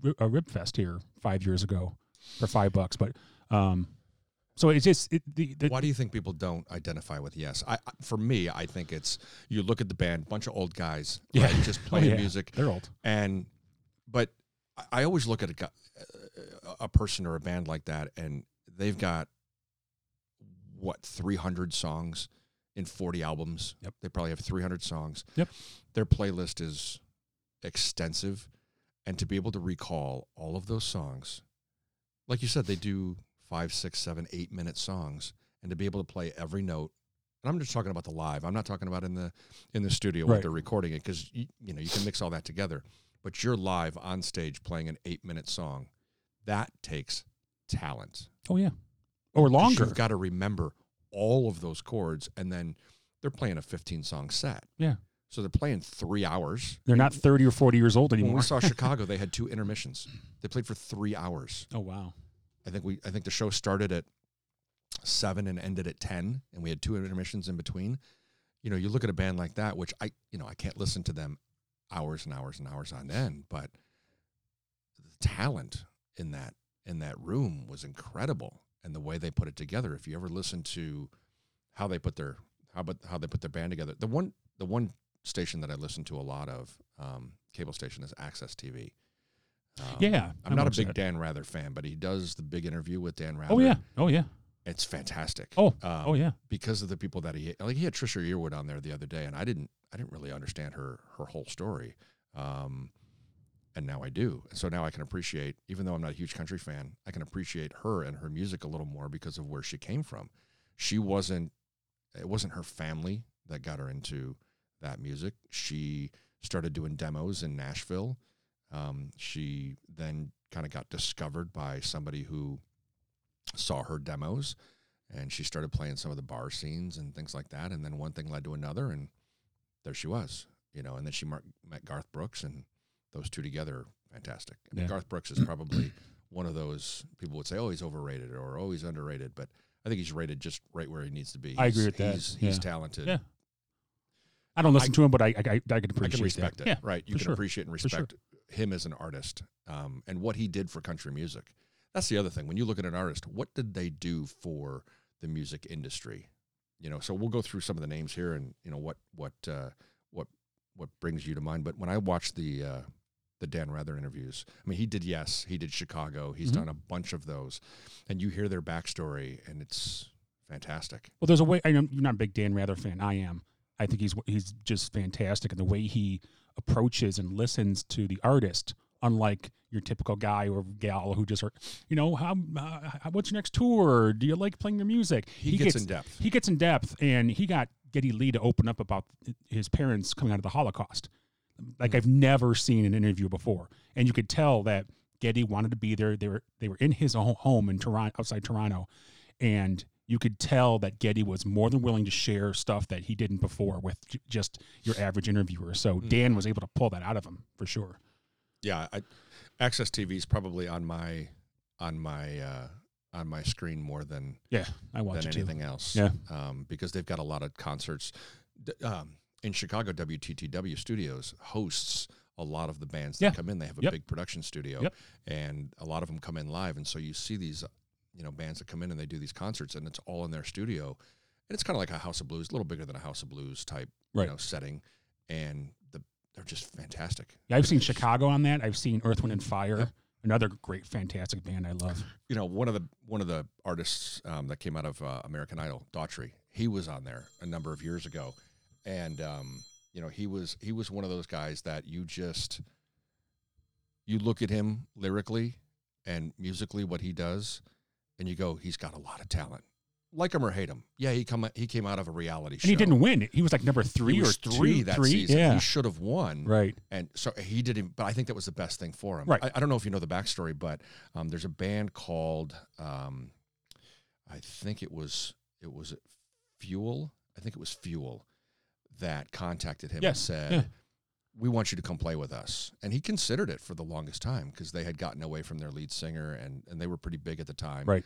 a Ribfest here five years ago for five bucks. But um, so it's just it, the, the Why do you think people don't identify with Yes? I, for me, I think it's you look at the band, bunch of old guys, Yeah. right, just oh, playing yeah. music, they're old. and but I- I always look at a a person or a band like that, and they've got what three hundred songs in forty albums. Yep. They probably have three hundred songs. Yep. Their playlist is extensive, and to be able to recall all of those songs, like you said, they do five, six, seven, eight minute songs, and to be able to play every note. And I'm just talking about the live. I'm not talking about in the in the studio when they're recording it because you, you know you can mix all that together. But you're live on stage playing an eight minute song. That takes talent. Oh yeah, or longer. You've got to remember all of those chords, and then they're playing a 15 song set. Yeah. So they're playing three hours. They're not thirty or forty years old When anymore. we saw Chicago, they had two intermissions. They played for three hours. oh wow. I think we I think the show started at seven and ended at ten, and we had two intermissions in between. You know, you look at a band like that, which I you know I can't listen to them hours and hours and hours on end, but the talent in that in that room was incredible, and the way they put it together. If you ever listen to how they put their how about how they put their band together, the one the one station that I listen to a lot of um, cable station is AXS TV. Um, Yeah, I'm not a big that. Dan Rather fan, but he does the big interview with Dan Rather. Oh yeah. Oh yeah. it's fantastic. Oh. um, oh yeah. because of the people that he like. He had Trisha Yearwood on there the other day, and I didn't I didn't really understand her her whole story, um, and now I do. And so now I can appreciate, even though I'm not a huge country fan, I can appreciate her and her music a little more because of where she came from. She wasn't it wasn't her family that got her into that music. She started doing demos in Nashville. Um, she then kind of got discovered by somebody who saw her demos and she started playing some of the bar scenes and things like that. And then one thing led to another, and there she was, you know. And then she mar- met Garth Brooks, and those two together, fantastic. I mean, Yeah. Garth Brooks is probably one of those people would say, "Oh, he's overrated" or "Oh, he's underrated," but I think he's rated just right where he needs to be. I agree He's- with that, He's, he's yeah. talented. Yeah. I don't listen I- to him, but I I, I, I can I appreciate can respect that. it. Yeah. right. You can sure. appreciate and respect sure. Him as an artist um, and what he did for country music. That's the other thing. When you look at an artist, what did they do for the music industry? You know, so we'll go through some of the names here and you know what what uh, what what brings you to mind. But when I watched the uh, the Dan Rather interviews, I mean, he did yes, he did Chicago. He's Mhm. done a bunch of those, and you hear their backstory, and it's fantastic. Well, there's a way. I know you're not a big Dan Rather fan. I am. I think he's he's just fantastic, and the way he approaches and listens to the artist, unlike your typical guy or gal who just, are, you know, how, uh, how what's your next tour? Do you like playing your music? He, gets, in depth. He gets in depth, and he got Geddy Lee to open up about his parents coming out of the Holocaust. Like Mm. I've never seen an interview before, and you could tell that Geddy wanted to be there. They were they were in his home in Toronto, outside Toronto, and you could tell that Geddy was more than willing to share stuff that he didn't before with j- just your average interviewer. So Mm. Dan was able to pull that out of him for sure. yeah, I, AXS TV is probably on my on my uh, on my screen more than Yeah, I watched than it too. anything else. Yeah. um, because they've got a lot of concerts. Um, in Chicago, WTTW Studios hosts a lot of the bands that Yeah. come in. They have a Yep. big production studio, Yep. and a lot of them come in live. And so you see these, you know, bands that come in and they do these concerts, and it's all in their studio. And it's kind of like a House of Blues, a little bigger than a House of Blues type, Right. you know, setting. And the they're just fantastic. Yeah, I've seen Chicago on that. I've seen Earth, Wind, and Fire, Yep. another great, fantastic band I love. you know, one of the one of the artists um, that came out of uh, American Idol, Daughtry, he was on there a number of years ago, and um, you know, he was he was one of those guys that you just you look at him lyrically, and musically what he does, and you go, he's got a lot of talent. Like him or hate him, yeah, he come he came out of a reality show, And he didn't win. He was like number three He or was three two, that three? season. Yeah. He should have won, right. and so he didn't. But I think that was the best thing for him. Right. I, I don't know if you know the backstory, but um, there's a band called um, I think it was it was Fuel. I think it was Fuel that contacted him and said, yeah. "We want you to come play with us." And he considered it for the longest time because they had gotten away from their lead singer and and they were pretty big at the time. Right.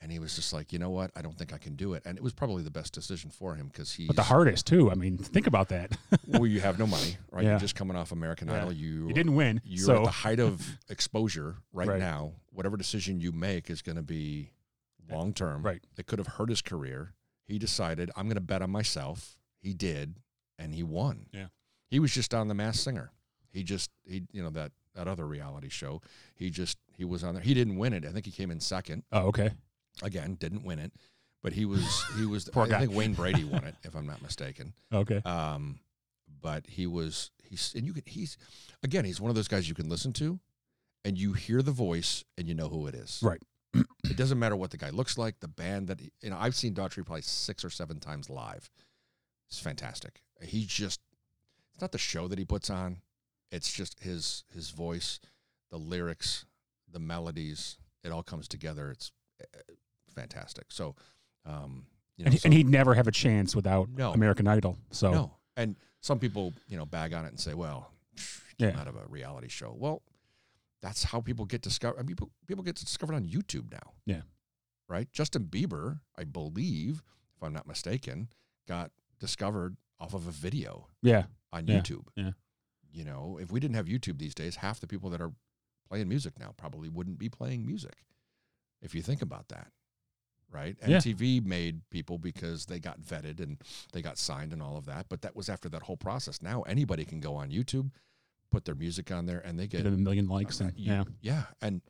And he was just like, you know what? I don't think I can do it. And it was probably the best decision for him because he. But the hardest too. I mean, think about that. well, you have no money, right? Yeah. You're just coming off American Yeah. Idol. You he didn't win. you're so at the height of exposure right, Right. now. Whatever decision you make is going to be long term. Right. It could have hurt his career. He decided, I'm going to bet on myself. He did, and he won. Yeah. He was just on The Masked Singer. He just, he, you know, that, that other reality show. He just, he was on there. He didn't win it. I think he came in second. Oh, okay. Again, didn't win it. But he was, he was, Poor I guy. think Wayne Brady won it, if I'm not mistaken. Okay. Um, but he was he's and you can he's again he's one of those guys you can listen to, and you hear the voice and you know who it is. Right. it doesn't matter what the guy looks like, the band that he, you know. I've seen Daughtry probably six or seven times live. It's fantastic. He just it's not the show that he puts on. It's just his his voice, the lyrics, the melodies. It all comes together. It's uh, fantastic. So, um, you know, and, he, so- and he'd never have a chance without No. American Idol. So no. And some people, you know, bag on it and say, well, came Yeah. out of a reality show. Well, that's how people get discovered. I mean, people, people get discovered on YouTube now. Yeah. Right? Justin Bieber, I believe, if I'm not mistaken, got discovered off of a video yeah, on Yeah. YouTube. Yeah. You know, if we didn't have YouTube these days, half the people that are playing music now probably wouldn't be playing music. If you think about that. Right? Yeah. MTV made people because they got vetted and they got signed and all of that. But that was after that whole process. Now anybody can go on YouTube, put their music on there, and they get get a million likes uh, and you- yeah, yeah, and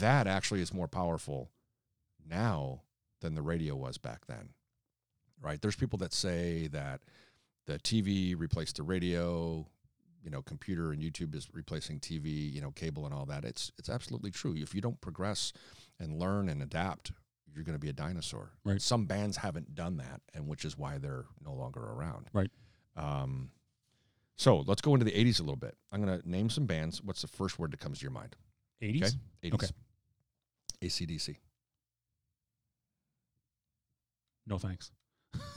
that actually is more powerful now than the radio was back then. Right? There's people that say that the TV replaced the radio, you know, computer and YouTube is replacing TV, you know, cable and all that. It's it's absolutely true. If you don't progress and learn and adapt, you're going to be a dinosaur. Right. Some bands haven't done that, and which is why they're no longer around. Right. Um, so let's go into the 80s a little bit. I'm going to name some bands. What's the first word that comes to your mind? eighties. 80s. Okay. ACDC. No thanks.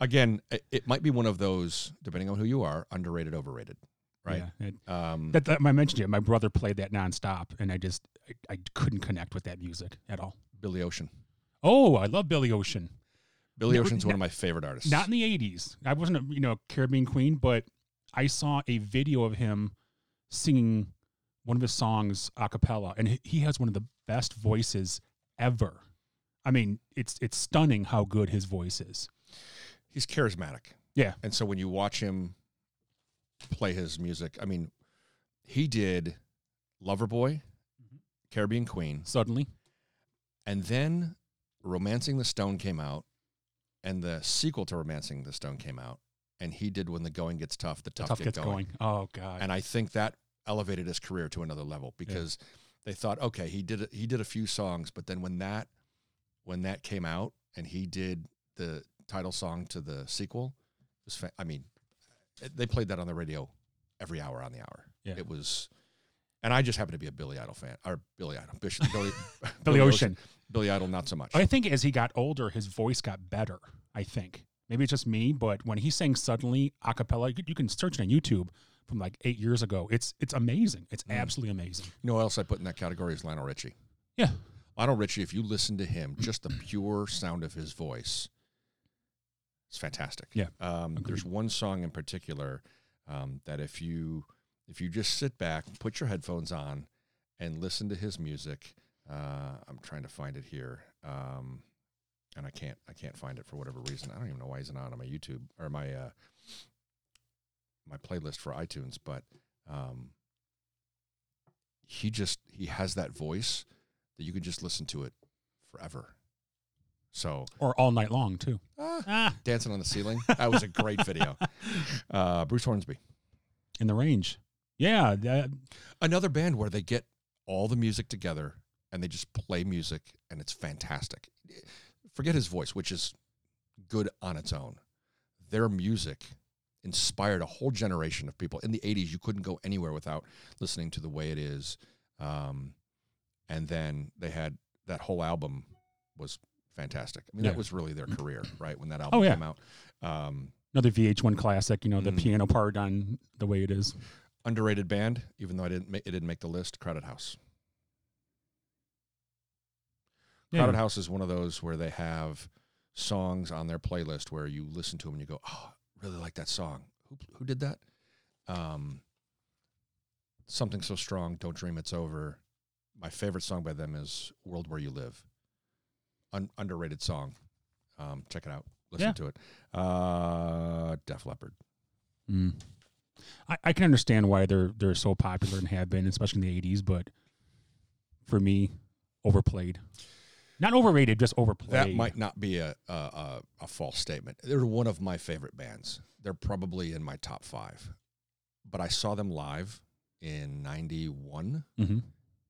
Again, it, it might be one of those, depending on who you are, underrated, overrated. Right. Yeah, it- Um, that, that I mentioned it. My brother played that nonstop, and I just I, I couldn't connect with that music at all. Billy Ocean. Oh, I love Billy Ocean. Billy No, Ocean's one no- of my favorite artists. Not in the '80s. I wasn't a you know Caribbean Queen, but I saw a video of him singing one of his songs a cappella, and he has one of the best voices ever. I mean, it's it's stunning how good his voice is. He's charismatic. Yeah. And so when you watch him play his music, I mean, he did Loverboy, Mhm. Caribbean Queen, Suddenly, and then Romancing the Stone came out, and the sequel to Romancing the Stone came out, and he did When the Going Gets Tough, the Tough, tough Get gets going. going. Oh God. and I think that elevated his career to another level because they thought, okay, he did a, he did a few songs, but then when that when that came out and he did the title song to the sequel, was fa- I mean, they played that on the radio every hour on the hour. Yeah. It was, and I just happen to be a Billy Idol fan or Billy Idol, Bishop, Billy, Billy Ocean. Billy Idol, not so much. I think as he got older, his voice got better. I think maybe it's just me, but when he sang suddenly a cappella, you can- you can search it on YouTube from like eight years ago. It's it's amazing. It's Mm. absolutely amazing. You know what else I put in that category is Lionel Richie. Yeah. Lionel Richie, if you listen to him, just the pure sound of his voice, it's fantastic. Yeah, Um, there's one song in particular um, that if you if you just sit back, put your headphones on, and listen to his music, uh, I'm trying to find it here, um, and I can't I can't find it for whatever reason. I don't even know why he's not on my YouTube or my uh, my playlist for iTunes, but um, he just he has that voice that you can just listen to it forever. So Or all night long too. ah, Ah, dancing on the ceiling that was a great video. Uh, Bruce Hornsby, in the range. Yeah, that, another band where they get all the music together and they just play music and it's fantastic. Forget his voice, which is good on its own. Their music inspired a whole generation of people. In the 80s, you couldn't go anywhere without listening to the way it is. Um, and then they had that whole album was fantastic. I mean, Yeah. that was really their career, right? When that album Oh, yeah. came out. Um, Another VH1 classic, you know, the Mm. piano part on the way it is. underrated band, even though I didn't, ma- it didn't make the list. Crowded House. Yeah. Crowded House is one of those where they have songs on their playlist where you listen to them and you go, "Oh, really like that song. Who who did that?" Um, Something so strong, don't dream it's over. My favorite song by them is "World Where You Live." Un- underrated song. Um, check it out. Listen Yeah. to it. Uh, Def Leppard. Mm. I, I can understand why they're they're so popular and have been, especially in the '80s. But for me, overplayed, not overrated, just overplayed. That might not be a, a a a false statement. They're one of my favorite bands. They're probably in my top five. But I saw them live in '91, hmm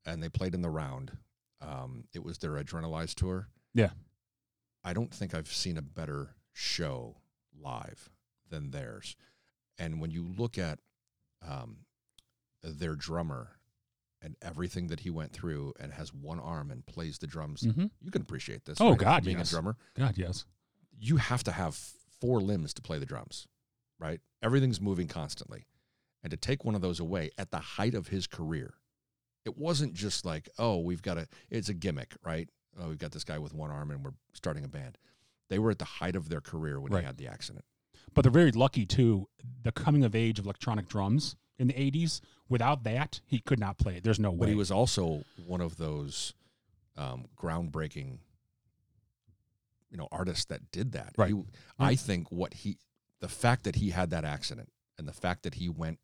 and they played in the round. Um, it was their Adrenalize tour. Yeah. I don't think I've seen a better show live than theirs. And when you look at um, their drummer and everything that he went through, and has one arm and plays the drums, hmm you can appreciate this. Oh, right? God, being yes. a drummer God, yes. you have to have four limbs to play the drums, right? Everything's moving constantly. And to take one of those away at the height of his career, it wasn't just like, oh, we've got a, it's a gimmick, right? Oh, we've got this guy with one arm and we're starting a band. They were at the height of their career when Right. he had the accident. But they're very lucky too. The coming of age of electronic drums in the '80s. Without that, he could not play it. There's no way. But he was also one of those um, groundbreaking, you know, artists that did that. Right. He- I think what he, the fact that he had that accident and the fact that he went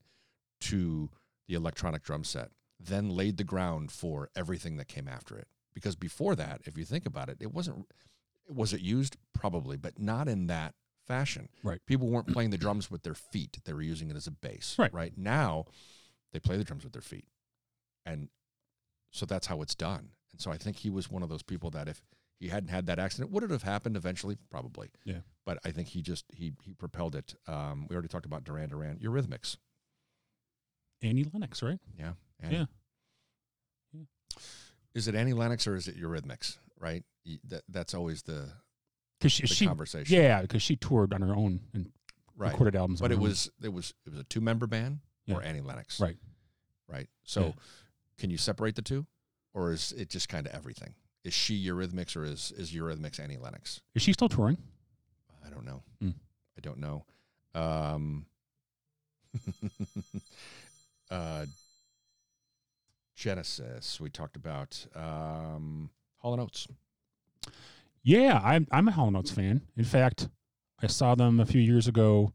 to the electronic drum set, then laid the ground for everything that came after it. Because before that, if you think about it, it wasn't. Was it used? Probably, but not in that fashion. Right. People weren't playing the drums with their feet; they were using it as a bass. Right. Right now, they play the drums with their feet, and so that's how it's done. And so I think he was one of those people that if he hadn't had that accident, would it have happened eventually? Probably. Yeah. But I think he just he he propelled it. Um, we already talked about Duran Duran. Eurythmics. Annie Lennox, right? Yeah. Annie. Yeah. Yeah. Is it Annie Lennox or is it Eurythmics? Right. That that's always the, Because she, she conversation. yeah, because she toured on her own and Right. recorded albums. But on it her own. was it was it was a two member band Yeah. or Annie Lennox. Right. Right. So Yeah. can you separate the two? Or is it just kind of everything? Is she Eurythmics or is is Eurythmics Annie Lennox? Is she still touring? I don't know. Hmm. I don't know. Um, uh, Genesis. We talked about um, Hall and Oates. Yeah, I'm I'm a Hall and Oates fan. In fact, I saw them a few years ago.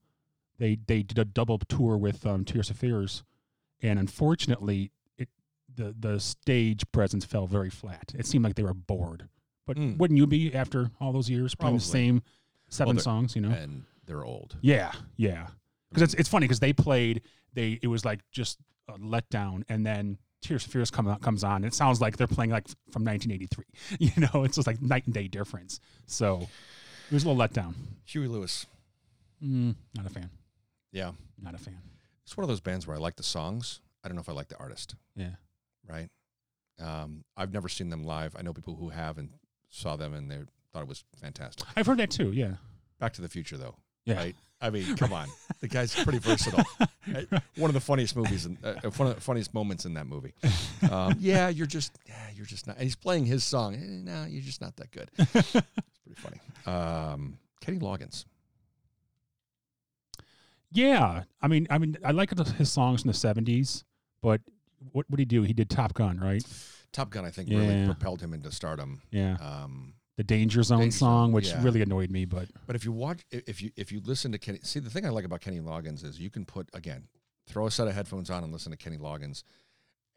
They they did a double tour with um, Tears for Fears, and unfortunately, it the the stage presence fell very flat. It seemed like they were bored. But Mm. wouldn't you be after all those years playing the same seven they're- songs? You know. and they're old. Yeah, yeah. Because it's it's funny because they played they it was like just a letdown, and then Tears for Fears come comes on. It sounds like they're playing like from 1983. You know, it's just like night and day difference. So it was a little letdown. Huey Lewis. Mm, not a fan. Yeah, Not a fan. it's one of those bands where I like the songs. I don't know if I like the artist. Yeah. Right. Um, I've never seen them live. I know people who have and saw them, and they thought it was fantastic. I've heard that too. Yeah. Back to the Future, though. Yeah. Right. I mean, come on. The guy's pretty versatile. One of the funniest movies and uh, one of the funniest moments in that movie. Um, yeah, you're just, yeah, you're just not. And he's playing his song. Eh, no, you're just not that good. It's pretty funny. Um, Kenny Loggins. Yeah. I mean, I mean, I like his songs from the 70s, but what would he do? He did Top Gun, right? Top Gun, I think, really propelled him into stardom. Yeah. Um, The Danger Zone Danger song, which yeah. really annoyed me, but but if you watch, if you if you listen to Kenny, see the thing I like about Kenny Loggins is you can put again, throw a set of headphones on and listen to Kenny Loggins,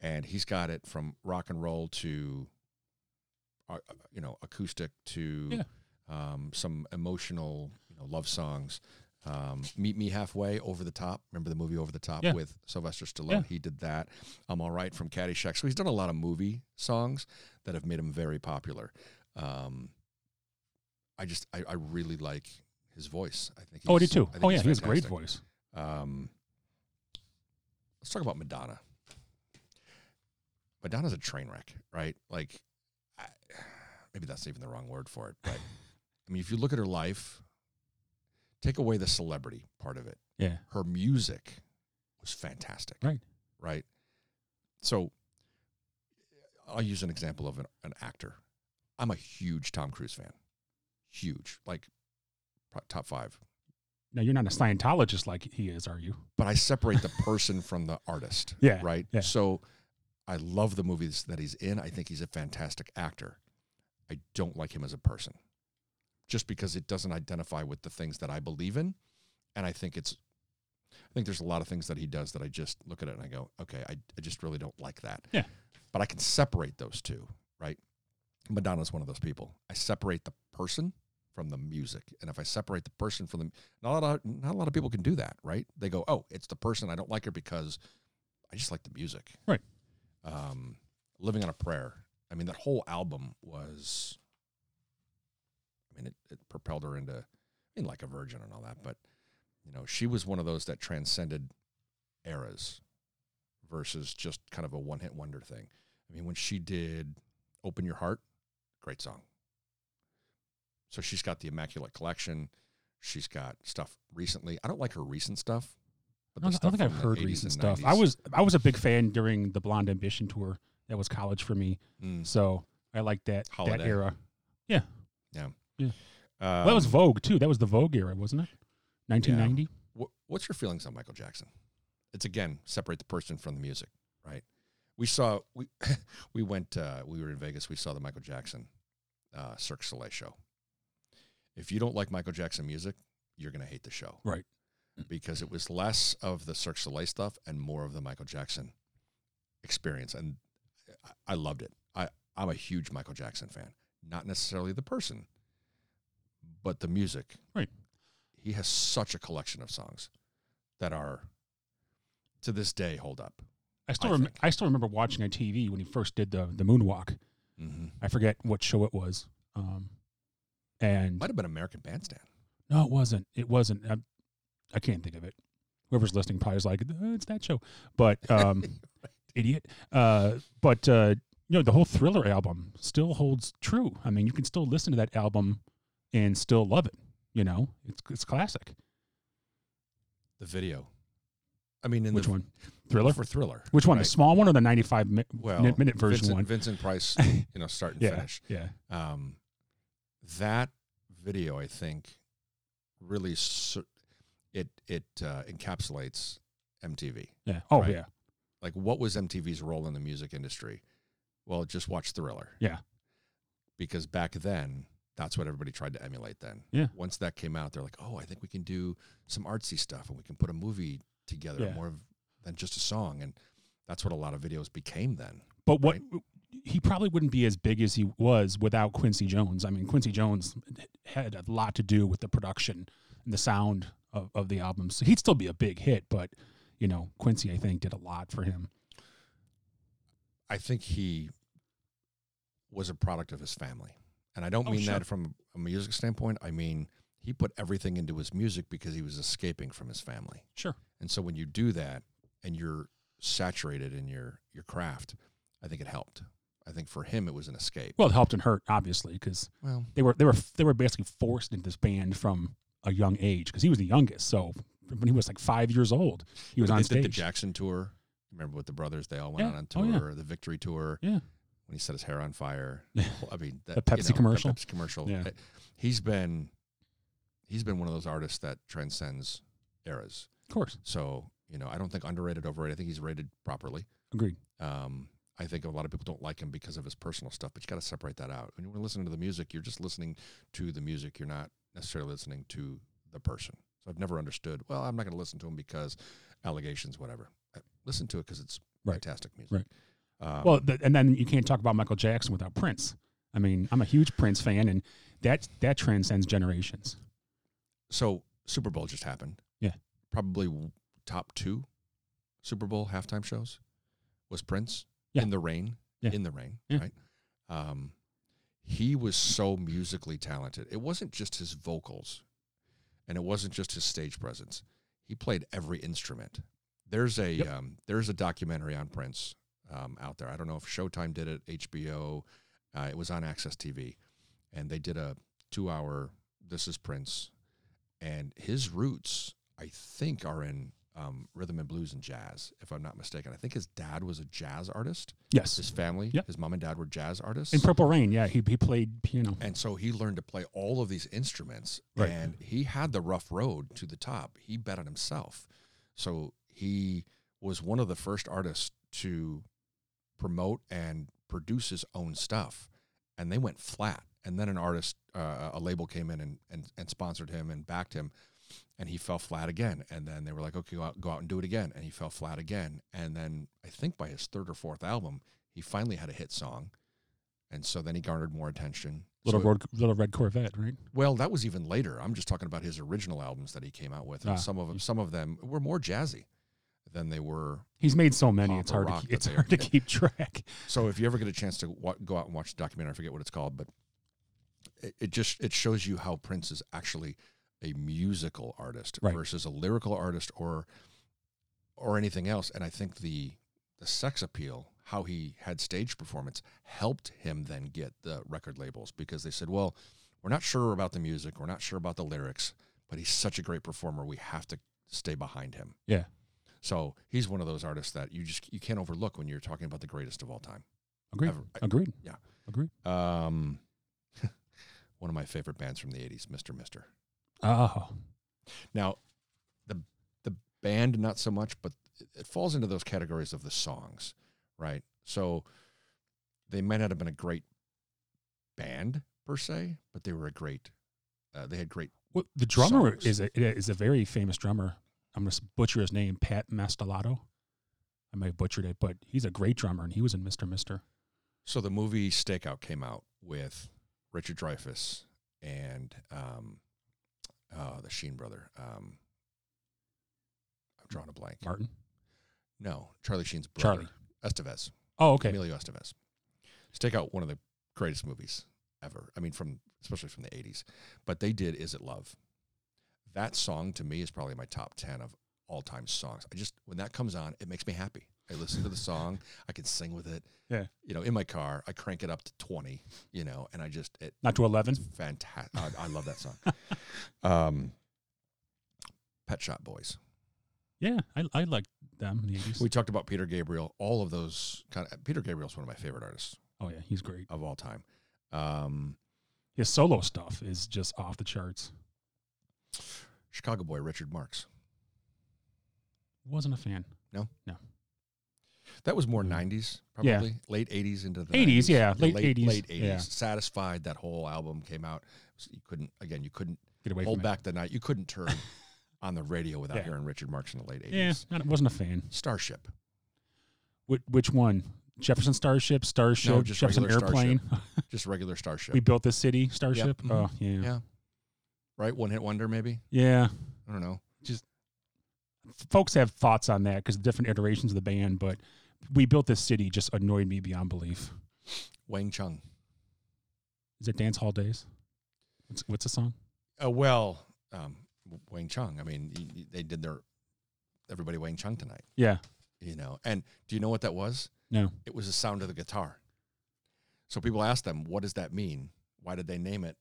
and he's got it from rock and roll to, uh, uh, you know, acoustic to Yeah. um, some emotional, you know, love songs. Um, Meet Me Halfway, Over the Top. Remember the movie Over the Top Yeah. with Sylvester Stallone? Yeah. He did that. I'm All Right from Caddyshack. So he's done a lot of movie songs that have made him very popular. Um, I just, I, I really like his voice. I think. He's Oh, I do too. I Oh yeah, he has a great voice. Um, let's talk about Madonna. Madonna's a train wreck, right? Like, I, maybe that's even the wrong word for it, but I mean, if you look at her life, take away the celebrity part of it, Yeah. her music was fantastic. Right. Right. So I'll use an example of an, an actor. I'm a huge Tom Cruise fan. Huge. Like top five. Now you're not a Scientologist like he is, are you? But I separate the person from the artist. Yeah, Right. yeah. So I love the movies that he's in. I think he's a fantastic actor. I don't like him as a person just because it doesn't identify with the things that I believe in. And I think it's, I think there's a lot of things that he does that I just look at it and I go, okay, I, I just really don't like that. Yeah. But I can separate those two, right? Madonna's one of those people. I separate the person from the music. And if I separate the person from the, not a lot of, not a lot of people can do that, right? They go, oh, it's the person. I don't like her because I just like the music. Right. Um, Living on a Prayer. I mean, that whole album was, I mean, it, it propelled her into, I mean, like a virgin and all that, but, you know, she was one of those that transcended eras versus just kind of a one hit wonder thing. I mean, when she did Open Your Heart, great song. So she's got the Immaculate Collection. She's got stuff recently. I don't like her recent stuff. But I don't, I don't think I've heard recent stuff. I was I was a big fan during the Blonde Ambition tour. That was college for me, Mm, so I like that that Holiday. era. um, well, that was Vogue too. That was the Vogue era, wasn't it? 1990. Wh- what's your feelings on Michael Jackson? It's again separate the person from the music, right? We saw we we went uh, we were in Vegas. We saw the Michael Jackson uh, Cirque du Soleil show. If you don't like Michael Jackson music, you're gonna hate the show, Right. Because it was less of the Cirque du Soleil stuff and more of the Michael Jackson experience, and I, I loved it. I I'm a huge Michael Jackson fan, not necessarily the person, but the music. Right. He has such a collection of songs that are to this day hold up. I still I rem- I still remember watching on TV when he first did the the moonwalk. Mm-hmm. I forget what show it was. Um, and Might have been American Bandstand. no, it wasn't. It wasn't. I, I can't think of it. Whoever's listening probably is like, "Uh, it's that show. But um, idiot. Uh, but uh, you know, the whole Thriller album still holds true. I mean, you can still listen to that album and still love it. You know, it's it's classic. The video. I mean, in Which the, one? Thriller. for Thriller. Which one? The small one or the ninety-five mi- Well, minute, version Vincent, one? Vincent Price, you know, start and yeah, finish. yeah. Um, that video, I think, really su- it it uh, encapsulates MTV. Yeah. Oh Right. yeah. Like, what was MTV's role in the music industry? Well, just watch Thriller. Yeah. Because back then, that's what everybody tried to emulate. Then, Yeah. Once that came out, they're like, "Oh, I think we can do some artsy stuff, and we can put a movie together Yeah. more of, than just a song." And that's what a lot of videos became then. But what he probably wouldn't be as big as he was without Quincy Jones. I mean, Quincy Jones had a lot to do with the production and the sound of, of the album. So he'd still be a big hit, but you know, Quincy I think did a lot for him. I think he was a product of his family. And I don't Oh, mean sure. that from a music standpoint. I mean, he put everything into his music because he was escaping from his family. Sure. And so when you do that and you're saturated in your your craft, I think it helped. I think for him it was an escape. Well, it helped and hurt obviously because Well, they were they were they were basically forced into this band from a young age because he was the youngest. So when he was like five years old, he was on did the. Jackson tour. Remember with the brothers, they all went Yeah. out on Oh, tour, yeah. the Victory tour. Yeah. When he set his hair on fire. I mean, that, The Pepsi you know, commercial. Pepsi commercial. Yeah. He's been he's been one of those artists that transcends eras. Of course, So, you know, I don't think underrated, overrated. I think he's rated properly. agreed. Um, I think a lot of people don't like him because of his personal stuff, but you got to separate that out. When you're listening to the music, you're just listening to the music. You're not necessarily listening to the person. So I've never understood. Well, I'm not going to listen to him because allegations, whatever. Uh, Listen to it because it's Right. fantastic music. Um, Well, th- and then you can't talk about Michael Jackson without Prince. I mean, I'm a huge Prince fan, and that that transcends generations. so Super Bowl just happened. Yeah. Probably top two Super Bowl halftime shows was Prince Yeah. in the rain. Yeah. In the rain, Yeah. right? Um, he was so musically talented. It wasn't just his vocals, and it wasn't just his stage presence. He played every instrument. There's a Yep. um, there's a documentary on Prince um, out there. I don't know if Showtime did it, HBO. Uh, it was on AXS TV, and they did a two hour. This is Prince, and his roots I think are in um, rhythm and blues and jazz, if I'm not mistaken. I think his dad was a jazz artist. Yes. His family, Yep. his mom and dad were jazz artists. In Purple Rain, yeah, he he played piano. And so he learned to play all of these instruments, Right. and he had the rough road to the top. He bet on himself. So he was one of the first artists to promote and produce his own stuff, and they went flat. And then an artist, uh, a label came in and, and and sponsored him and backed him, and he fell flat again. And then they were like, "Okay, go out, go out and do it again," and he fell flat again. And then I think by his third or fourth album, he finally had a hit song, and so then he garnered more attention. Little So- road, little red Corvette, right? well, that was even later. I'm just talking about his original albums that he came out with, and Ah. some of them, some of them were more jazzy than they were. He's made so many. It's hard. To, keep- it's are. hard to keep track. So if you ever get a chance to wa- go out and watch the documentary, I forget what it's called, but it, it just it shows you how Prince is actually a musical artist Right. versus a lyrical artist or or anything else. And I think the the sex appeal, how he had stage performance, helped him then get the record labels because they said, "Well, we're not sure about the music, we're not sure about the lyrics, but he's such a great performer, we have to stay behind him." Yeah. So he's one of those artists that you just you can't overlook when you're talking about the greatest of all time. Agreed. Ever. Agreed. Yeah. Agreed. Um, one of my favorite bands from the '80s, Mister Mister. Oh, Now, the the band not so much, but it- falls into those categories of the songs, right? So they might not have been a great band per se, but they were a great. Uh, they had great. well, the drummer Songs. is a is a very famous drummer. I'm gonna butcher his name, Pat Mastelotto. I might have butchered it, but he's a great drummer, and he was in Mister Mister. So the movie Stakeout came out with Richard Dreyfuss and um, uh, the Sheen brother. Um, I'm drawing a blank. Martin. No, Charlie Sheen's brother. Charlie. Estevez. Oh, okay. Emilio Estevez. Stakeout, one of the greatest movies ever. I mean, from especially from the '80s. But they did "Is It Love." That song to me is probably my top ten of all-time songs. I just when that comes on, it makes me happy. I listen to the song, I can sing with it. Yeah. You know, in my car, I crank it up to twenty. You know, and I just it Not to eleven. fantastic. I, I love that song. um, Pet Shop Boys. Yeah, I I like them in the eighties. We talked about Peter Gabriel. All of those kind of Peter Gabriel's one of my favorite artists Oh yeah, he's great. of all time. Um, His solo stuff is just off the charts. Chicago boy Richard Marx. Wasn't a fan. That was more Mhm. '90s, Yeah. probably late '80s into the 80s, 90s. yeah, late late 80s, late '80s. yeah. Satisfied that whole album came out. So you couldn't again. You couldn't Get away hold back the night. You couldn't turn on the radio without Yeah. hearing Richard Marx in the late '80s. Yeah, not, wasn't a fan. Starship. Which, which one? Jefferson Starship, Starship, no, just Jefferson Airplane. Just regular Starship. we built the city, Starship. mhm. Oh yeah. yeah. Right. One hit wonder, maybe. yeah. I don't know. Just folks have thoughts on that because different iterations of the band, but we built this city just annoyed me beyond belief. Wang Chung. Is it Dance Hall Days? What's, what's the song? Uh, well, um, Wang Chung. I mean, y- y- they did their everybody Wang Chung tonight. Yeah. You know, and do you know what that was? No. It was the sound of the guitar. So people asked them, "What does that mean? Why did they name it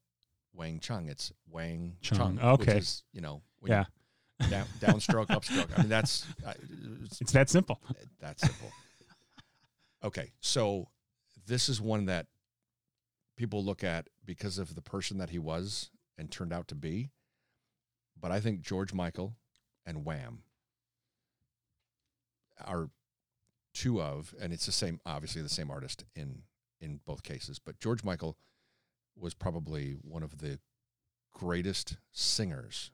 Wang Chung?" It's Wang Chung. Chung. Okay. Which is, you know, when Yeah. you down, downstroke, upstroke. I mean, that's uh, it's It's that simple. that simple. Okay, so this is one that people look at because of the person that he was and turned out to be. But I think George Michael and Wham are two of, and it's the same, obviously the same artist in in both cases. But George Michael was probably one of the greatest singers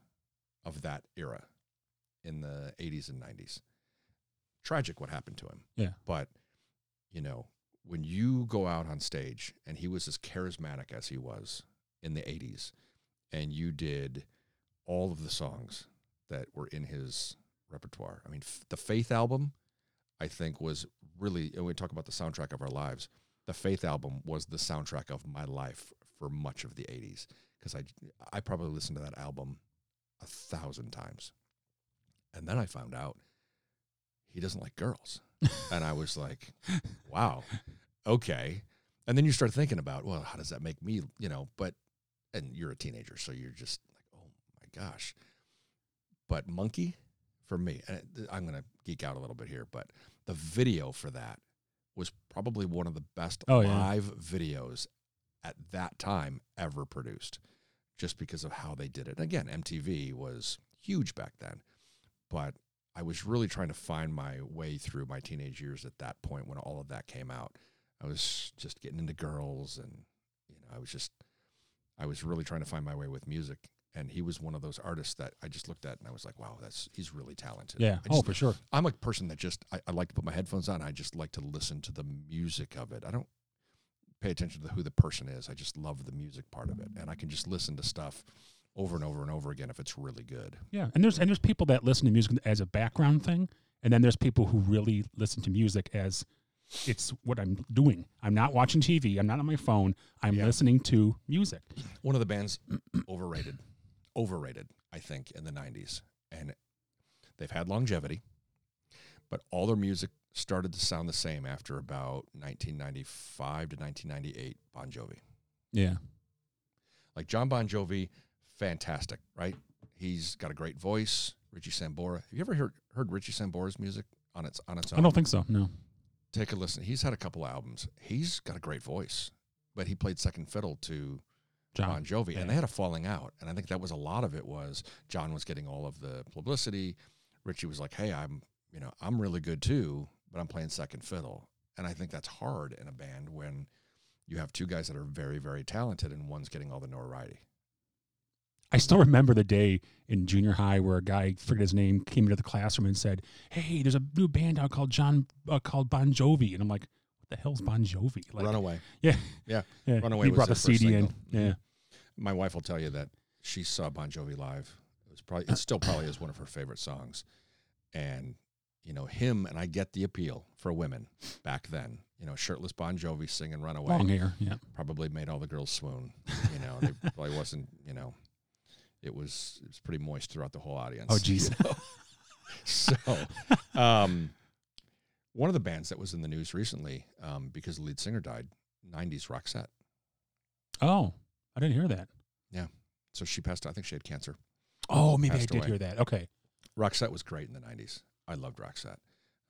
of that era in the 80s and 90s. Tragic what happened to him. Yeah. But, you know, when you go out on stage and he was as charismatic as he was in the 80s and you did all of the songs that were in his repertoire. I mean, f- the Faith album, I think, was really, and we talk about the soundtrack of our lives. The Faith album was the soundtrack of my life for much of the 80s because I, I probably listened to that album a thousand times. And then I found out he doesn't like girls. And I was like, wow, okay. And then you start thinking about, well, how does that make me, you know, but, and you're a teenager, so you're just like, oh my gosh. But Monkey, for me, and I'm going to geek out a little bit here, but the video for that was probably one of the best Oh, yeah. live videos at that time ever produced just because of how they did it. And again, MTV was huge back then, but I was really trying to find my way through my teenage years at that point when all of that came out. I was just getting into girls and you know, I was just I was really trying to find my way with music and he was one of those artists that I just looked at and I was like, wow, that's he's really talented. Yeah. I Oh, for sure. I'm a person that just I, I like to put my headphones on. I just like to listen to the music of it. I don't pay attention to who the person is. I just love the music part of it, and I can just listen to stuff over and over and over again if it's really good. Yeah, and there's and there's people that listen to music as a background thing, and then there's people who really listen to music as it's what I'm doing. I'm not watching TV. I'm not on my phone. I'm Yeah. listening to music. One of the bands overrated, overrated, I think, in the '90s, and they've had longevity, but all their music started to sound the same after about 1995 to 1998. Bon Jovi. Yeah. Like Jon Bon Jovi, fantastic, right? He's got a great voice. Richie Sambora. Have you ever heard heard Richie Sambora's music on its on its own? I don't think so. No. Take a listen. He's had a couple albums. He's got a great voice, but he played second fiddle to Jon. Bon Jovi, yeah. and they had a falling out. And I think that was a lot of it was Jon was getting all of the publicity. Richie was like, "Hey, I'm you know I'm really good too, but I'm playing second fiddle." And I think that's hard in a band when you have two guys that are very very talented and one's getting all the notoriety. I still remember the day in junior high where a guy, forget his name, came into the classroom and said, "Hey, there's a new band out called Jon uh, called Bon Jovi," and I'm like, "What the hell's Bon Jovi?" Like, Runaway. yeah, Yeah. yeah. Runaway He was brought the CD in. single. Yeah, My wife will tell you that she saw Bon Jovi live. It was probably it still probably is one of her favorite songs. And you know, him and I get the appeal for women back then. You know, shirtless Bon Jovi singing Runaway long hair. Yeah, probably made all the girls swoon. You know, they probably wasn't, you know, it was it was pretty moist throughout the whole audience. Oh, geez. you know? so um one of the bands that was in the news recently, um, because the lead singer died, nineties Roxette. Oh, I didn't hear that. Yeah, so she passed I think she had cancer. Oh, maybe I did away. hear that. Okay. Roxette was great in the '90s. I loved Roxette.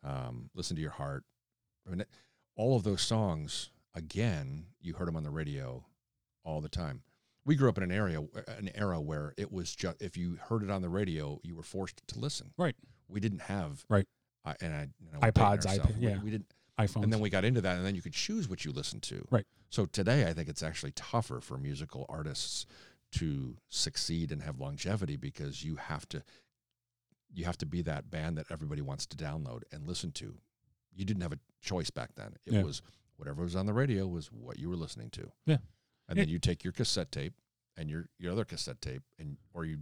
Um, Listen to Your Heart. I mean, it- all of those songs. Again, you heard them on the radio all the time. We grew up in an area, an era where it was just if you heard it on the radio, you were forced to listen. Right. We didn't have Right. I, and I you know, iPods, ourselves. iPad, We- yeah. we didn't. iPhones. And then we got into that, and then you could choose what you listened to. Right. So today, I think it's actually tougher for musical artists to succeed and have longevity because you have to you have to be that band that everybody wants to download and listen to. You didn't have a choice back then. It Yeah. was whatever was on the radio was what you were listening to. Yeah. And then you take your cassette tape and your your other cassette tape and or you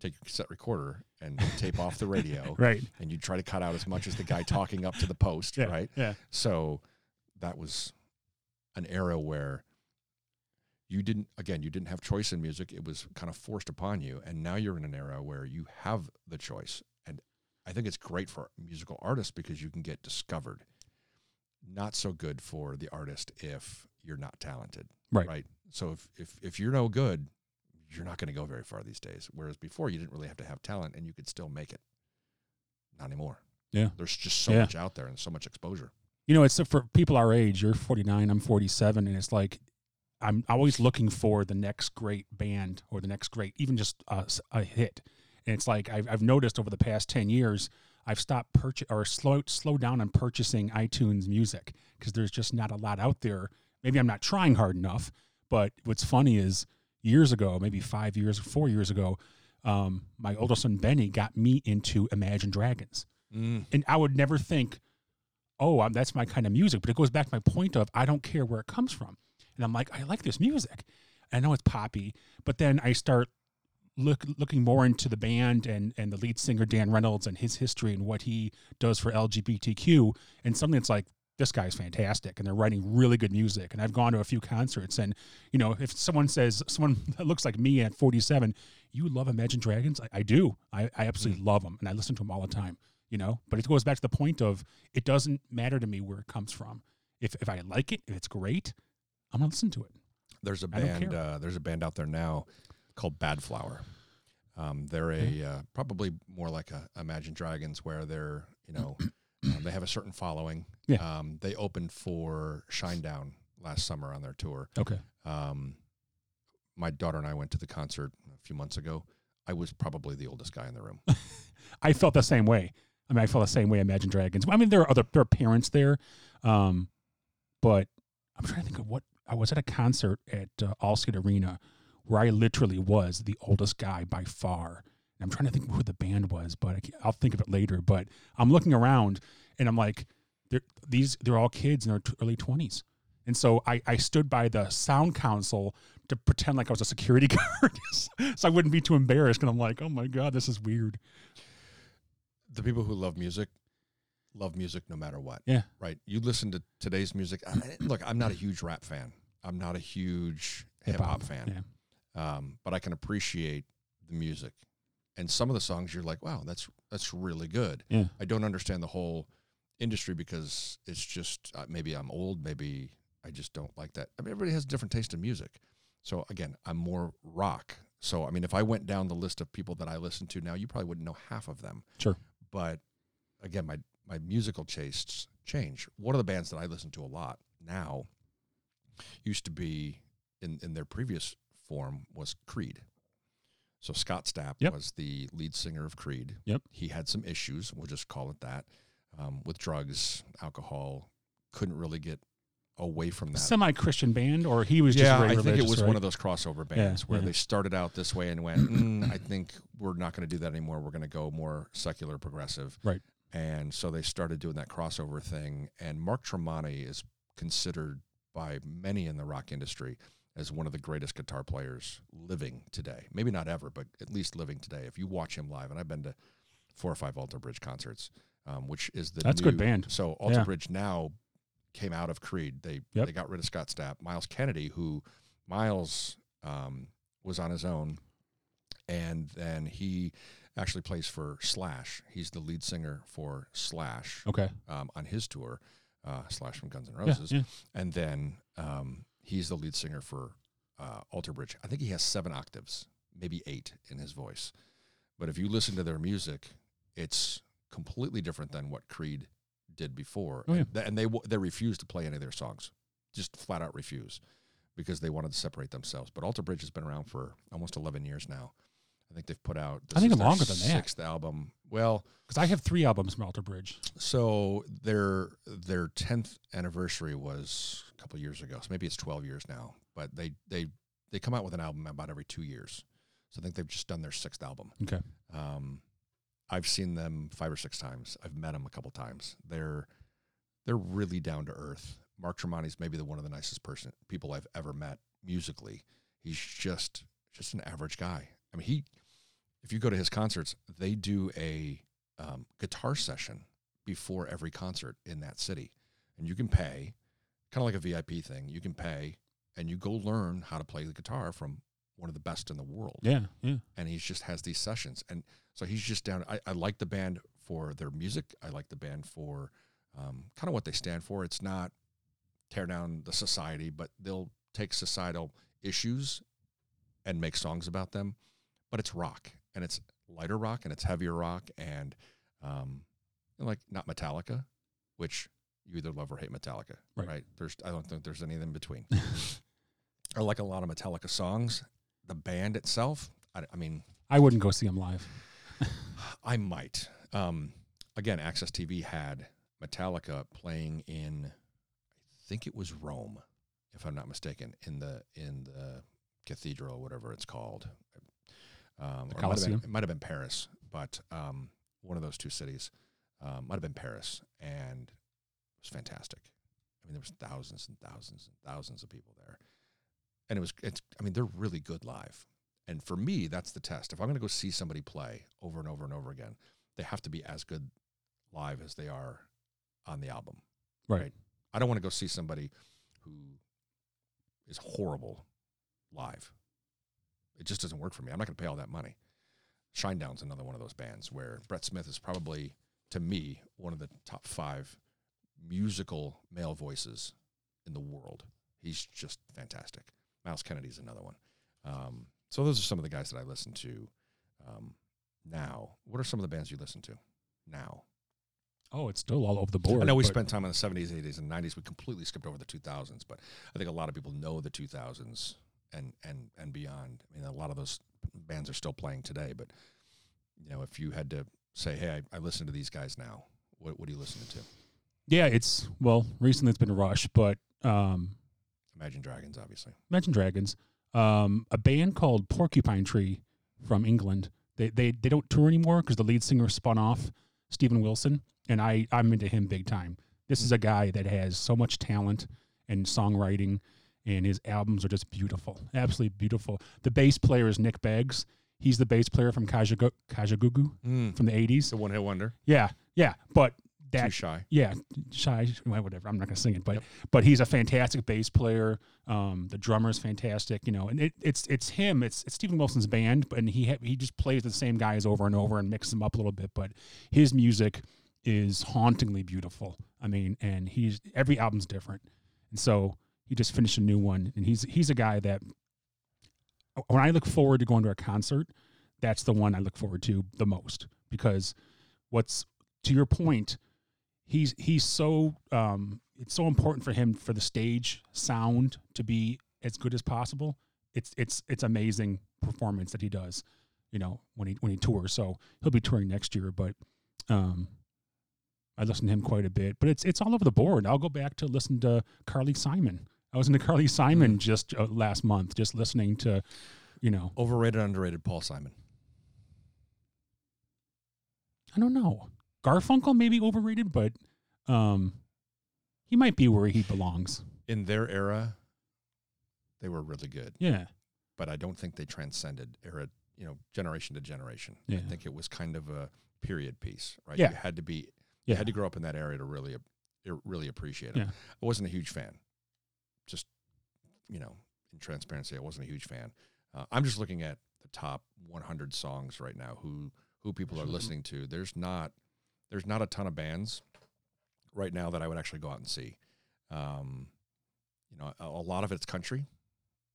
take your cassette recorder and tape off the radio right. and you try to cut out as much as the guy talking up to the post, Yeah. right? Yeah. So that was an era where you didn't again you didn't have choice in music it was kind of forced upon you and now you're in an era where you have the choice and i think it's great for musical artists because you can get discovered not so good for the artist if you're not talented Right. right so if if, if you're no good you're not going to go very far these days whereas before you didn't really have to have talent and you could still make it not anymore Yeah. there's just so Yeah. much out there and so much exposure You know, it's for people our age. You're 49. I'm 47, and it's like I'm always looking for the next great band or the next great, even just a hit. And it's like I've, I've noticed over the past 10 years, I've stopped purchase or slow slow down on purchasing iTunes music because there's just not a lot out there. Maybe I'm not trying hard enough. But what's funny is years ago, maybe five years, four years ago, um, my older son Benny got me into Imagine Dragons and I would never think, oh, um, that's my kind of music. But it goes back to my point of I don't care where it comes from, and I'm like, I like this music. I know it's poppy, but then I start look looking more into the band and and the lead singer Dan Reynolds and his history and what he does for LGBTQ and something that's like this guy's fantastic and they're writing really good music. And I've gone to a few concerts and you know if someone says someone that looks like me at 47 you love Imagine Dragons? I, I do. I, I absolutely Mm. love them and I listen to them all the time you know? But it goes back to the point of it doesn't matter to me where it comes from. If if I like it if it's great I'm gonna listen to it. There's a band. Uh, there's a band out there now called Bad Flower. Um, they're a uh, probably more like a Imagine Dragons, where they're you know um, they have a certain following. Yeah. Um, they opened for Shinedown last summer on their tour. okay Um, my daughter and I went to the concert a few months ago. I was probably the oldest guy in the room. I felt the same way. I mean, I felt the same way. Imagine Dragons. I mean, there are other there are parents there, um, but I'm trying to think of what I was at a concert at uh, Allstate Arena where I literally was the oldest guy by far. I'm trying to think who the band was, but I can't- I'll think of it later. But I'm looking around and I'm like, they're, these they're all kids in their t- early 20s. And so I, I stood by the sound console to pretend like I was a security guard, so I wouldn't be too embarrassed. And I'm like, oh my god, this is weird. the people who love music love music no matter what. Yeah. Right. You listen to today's music. I, look, I'm not a huge rap fan. I'm not a huge hip Hip-hop, hop fan. Yeah. Um, but I can appreciate the music. And some of the songs you're like, wow, that's that's really good. Yeah. I don't understand the whole industry because it's just uh, maybe I'm old, maybe I just don't like that. I mean, everybody has a different taste in music. So again, I'm more rock. So I mean, if I went down the list of people that I listen to now, you probably wouldn't know half of them. Sure. But again, my my musical tastes change. One of the bands that I listen to a lot now used to be in in their previous form was Creed. So Scott Stapp Yep. was the lead singer of Creed. Yep. He had some issues, we'll just call it that, um, with drugs, alcohol. Couldn't really get away from that. Semi Christian band, or he was just yeah, very I think it was right? one of those crossover bands where yeah. they started out this way and went, mm, I think we're not going to do that anymore. We're going to go more secular, progressive. Right. And so they started doing that crossover thing. And Mark Tremonti is considered by many in the rock industry as one of the greatest guitar players living today. Maybe not ever, but at least living today. If you watch him live, and I've been to four or five Alter Bridge concerts, um, which is the That's a good band. So Alter Yeah. Bridge now came out of Creed. They Yep. they got rid of Scott Stapp. Myles Kennedy, who Myles um, was on his own, and then he actually plays for Slash. He's the lead singer for Slash Okay. um, on his tour, uh, Slash from Guns N' Yeah, Roses, yeah. and then um, he's the lead singer for uh, Alter Bridge. I think he has seven octaves, maybe eight in his voice. But if you listen to their music, it's completely different than what Creed did before. Oh, yeah. and, th- and they w- they refuse to play any of their songs, just flat out refuse, because they wanted to separate themselves. But Alter Bridge has been around for almost eleven years now. I think they've put out. I think longer than that. Sixth album. Well, Because I have three albums from Alter Bridge. so their their tenth anniversary was couple years ago. So maybe it's twelve years now. But they they they come out with an album about every two years. So I think they've just done their sixth album. Okay. Um, I've seen them five or six times. I've met them a couple times. They're they're really down to earth. Mark Tremonti's maybe the one of the nicest person people I've ever met musically. He's just just an average guy. I mean, he if you go to his concerts, they do a um, guitar session before every concert in that city, and you can pay, kind of like a VIP thing. You can pay, and you go learn how to play the guitar from one of the best in the world Yeah. Yeah. and he just has these sessions and so he's just down i, I like the band for their music i like the band for um, kind of what they stand for it's not tear down the society but they'll take societal issues and make songs about them but it's rock and it's lighter rock and it's heavier rock and um, like not metallica which you either love or hate metallica Right. right, there's i don't think there's anything in between i like a lot of metallica songs the band itself I, I mean I wouldn't go see them live. I might. Um, again, AXS TV had Metallica playing in, I think it was Rome, if I'm not mistaken, in the in the cathedral, whatever it's called. Um, it might have been- It might have been Paris, but um, one of those two cities um, might have been Paris, and it was fantastic. I mean, there was thousands and thousands and thousands of people there, and it was. It's. I mean, they're really good live. And for me, that's the test. If I'm going to go see somebody play over and over and over again, they have to be as good live as they are on the album. Right. I don't want to go see somebody who is horrible live. It just doesn't work for me. I'm not going to pay all that money. Shinedown's another one of those bands where Brent Smith is probably, to me, one of the top five musical male voices in the world. He's just fantastic. Myles Kennedy's another one. Um, so those are some of the guys that I listen to um, now. What are some of the bands you listen to now? Oh, it's still all over the board. I know we spent time on the 70s, 80s, and 90s. We completely skipped over the 2000s, but I think a lot of people know the 2000s and and and beyond. I mean, a lot of those bands are still playing today. But you know, if you had to say, "Hey, I, I listen to these guys now," what what are you listening to? Yeah, it's well, recently it's been a Rush, but um, Imagine Dragons, obviously. Imagine Dragons, um, a band called Porcupine Tree from England. They they they don't tour anymore because the lead singer spun off, Steven Wilson, and I I'm into him big time. This is a guy that has so much talent and songwriting, and his albums are just beautiful, absolutely beautiful. The bass player is Nick Beggs. He's the bass player from Kajagu- Kajagoogoo Mm. from the '80s. The one hit wonder. Yeah, yeah, but Too shy. yeah, shy, well, whatever. I'm not gonna sing it, but but he's a fantastic bass player. Um, the is fantastic, you know, and it, it's it's him. It's it's Steven Wilson's band, but and he ha- he just plays the same guys over and over and mixes them up a little bit. But his music is hauntingly beautiful. I mean, and he's every album's different, and so he just finished a new one, and he's he's a guy that when I look forward to going to a concert, that's the one I look forward to the most because what's to your point he's he's so um it's so important for him for the stage sound to be as good as possible it's it's it's amazing performance that he does you know when he when he tours so he'll be touring next year but um I listen to him quite a bit but it's it's all over the board I'll go back to listen to Carly Simon I was into Carly Simon just uh, last month just listening to you know Overrated, underrated. Paul Simon. I don't know. Garfunkel maybe overrated, but um, he might be where he belongs. In their era, they were really good, Yeah, but I don't think they transcended era. You know, generation to generation. Yeah. I think it was kind of a period piece, right? Yeah. You had to be you yeah, had to grow up in that area to really really appreciate it. Yeah. I wasn't a huge fan. Just you know, in transparency, I wasn't a huge fan. Uh, I'm just looking at the top 100 songs right now. Who who people are Mhm. listening to? There's not there's not a ton of bands right now that I would actually go out and see. Um, you know, a, a lot of it's country.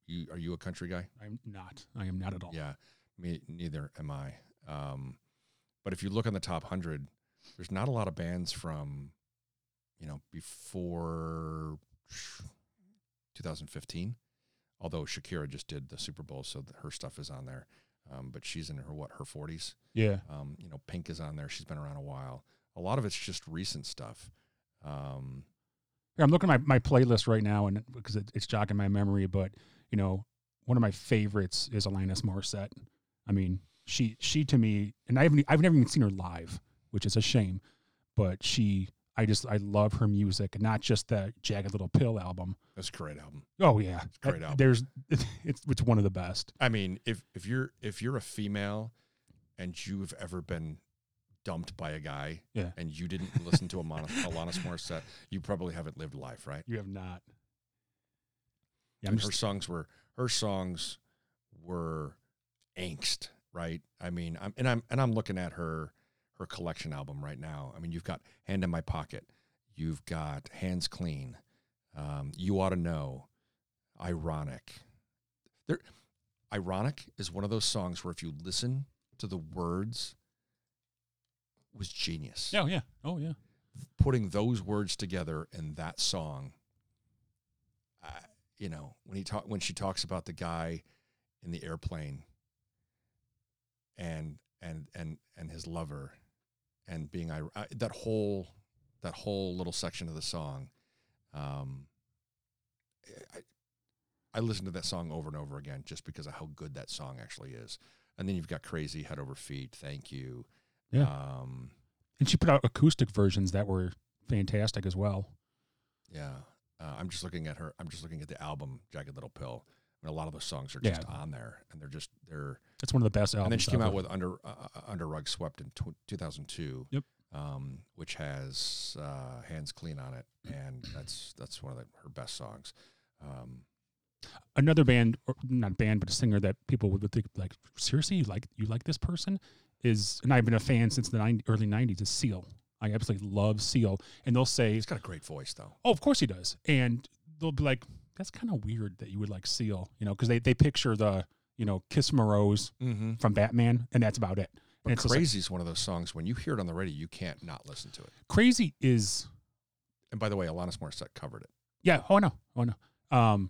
You are you a country guy? I'm not. I am not at all. Yeah, me neither am I. Um, but if you look on the top hundred, there's not a lot of bands from, you know, before 2015. Although Shakira just did the Super Bowl, so her stuff is on there. Um, but she's in her what her 40s. Yeah, Um, you know, Pink is on there. She's been around a while. A lot of it's just recent stuff. Um, Here, I'm looking at my, my playlist right now, and because it, it's jogging my memory. But you know, one of my favorites is Alanis Morissette. I mean, she she to me, and I haven't I've never even seen her live, which is a shame. But she, I just I love her music, not just the Jagged Little Pill album. that's a great album. Oh yeah, a great album. There's it's it's one of the best. I mean, if if you're if you're a female and you've ever been dumped by a guy Yeah. and you didn't listen to a Mon- Alanis Morissette, you probably haven't lived life, right? You have not. Yeah, her songs were her songs were angst, right? I mean, I'm and I'm and I'm looking at her her collection album right now. I mean, you've got Hand in My Pocket, you've got Hands Clean, um, You Ought to Know, Ironic. There, Ironic is one of those songs where if you listen to the words, was genius. oh yeah, oh yeah. Putting those words together in that song, uh, you know, when he talk when she talks about the guy in the airplane and and and and his lover and being uh, that whole that whole little section of the song um I, I listened to that song over and over again just because of how good that song actually is and then you've got crazy head over feet thank you Yeah. um And she put out acoustic versions that were fantastic as well. yeah uh, i'm just looking at her i'm just looking at the album jagged little pill mean, a lot of those songs are Yeah. just on there, and they're just they're. It's one of the best albums. and then she came out with Under uh, Under Rug Swept in tw 2002. Yep. Um, which has uh, Hands Clean on it, and that's that's one of the, her best songs. Um, another band, or not band, but a singer that people would think like, seriously, you like you like this person is, and I've been a fan since the 90, early '90s. Is Seal. I absolutely love Seal, and they'll say, he's got a great voice, though. "Oh, of course he does," and they'll be like, "That's kind of weird that you would like Seal," you know, because they they picture the you know Kiss Rose Mm-hmm. from Batman, and that's about it. But And it's just like- Crazy is one of those songs when you hear it on the radio, you can't not listen to it. Crazy is And by the way, Alanis Morissette covered it. Yeah. Oh no. Oh no. Um,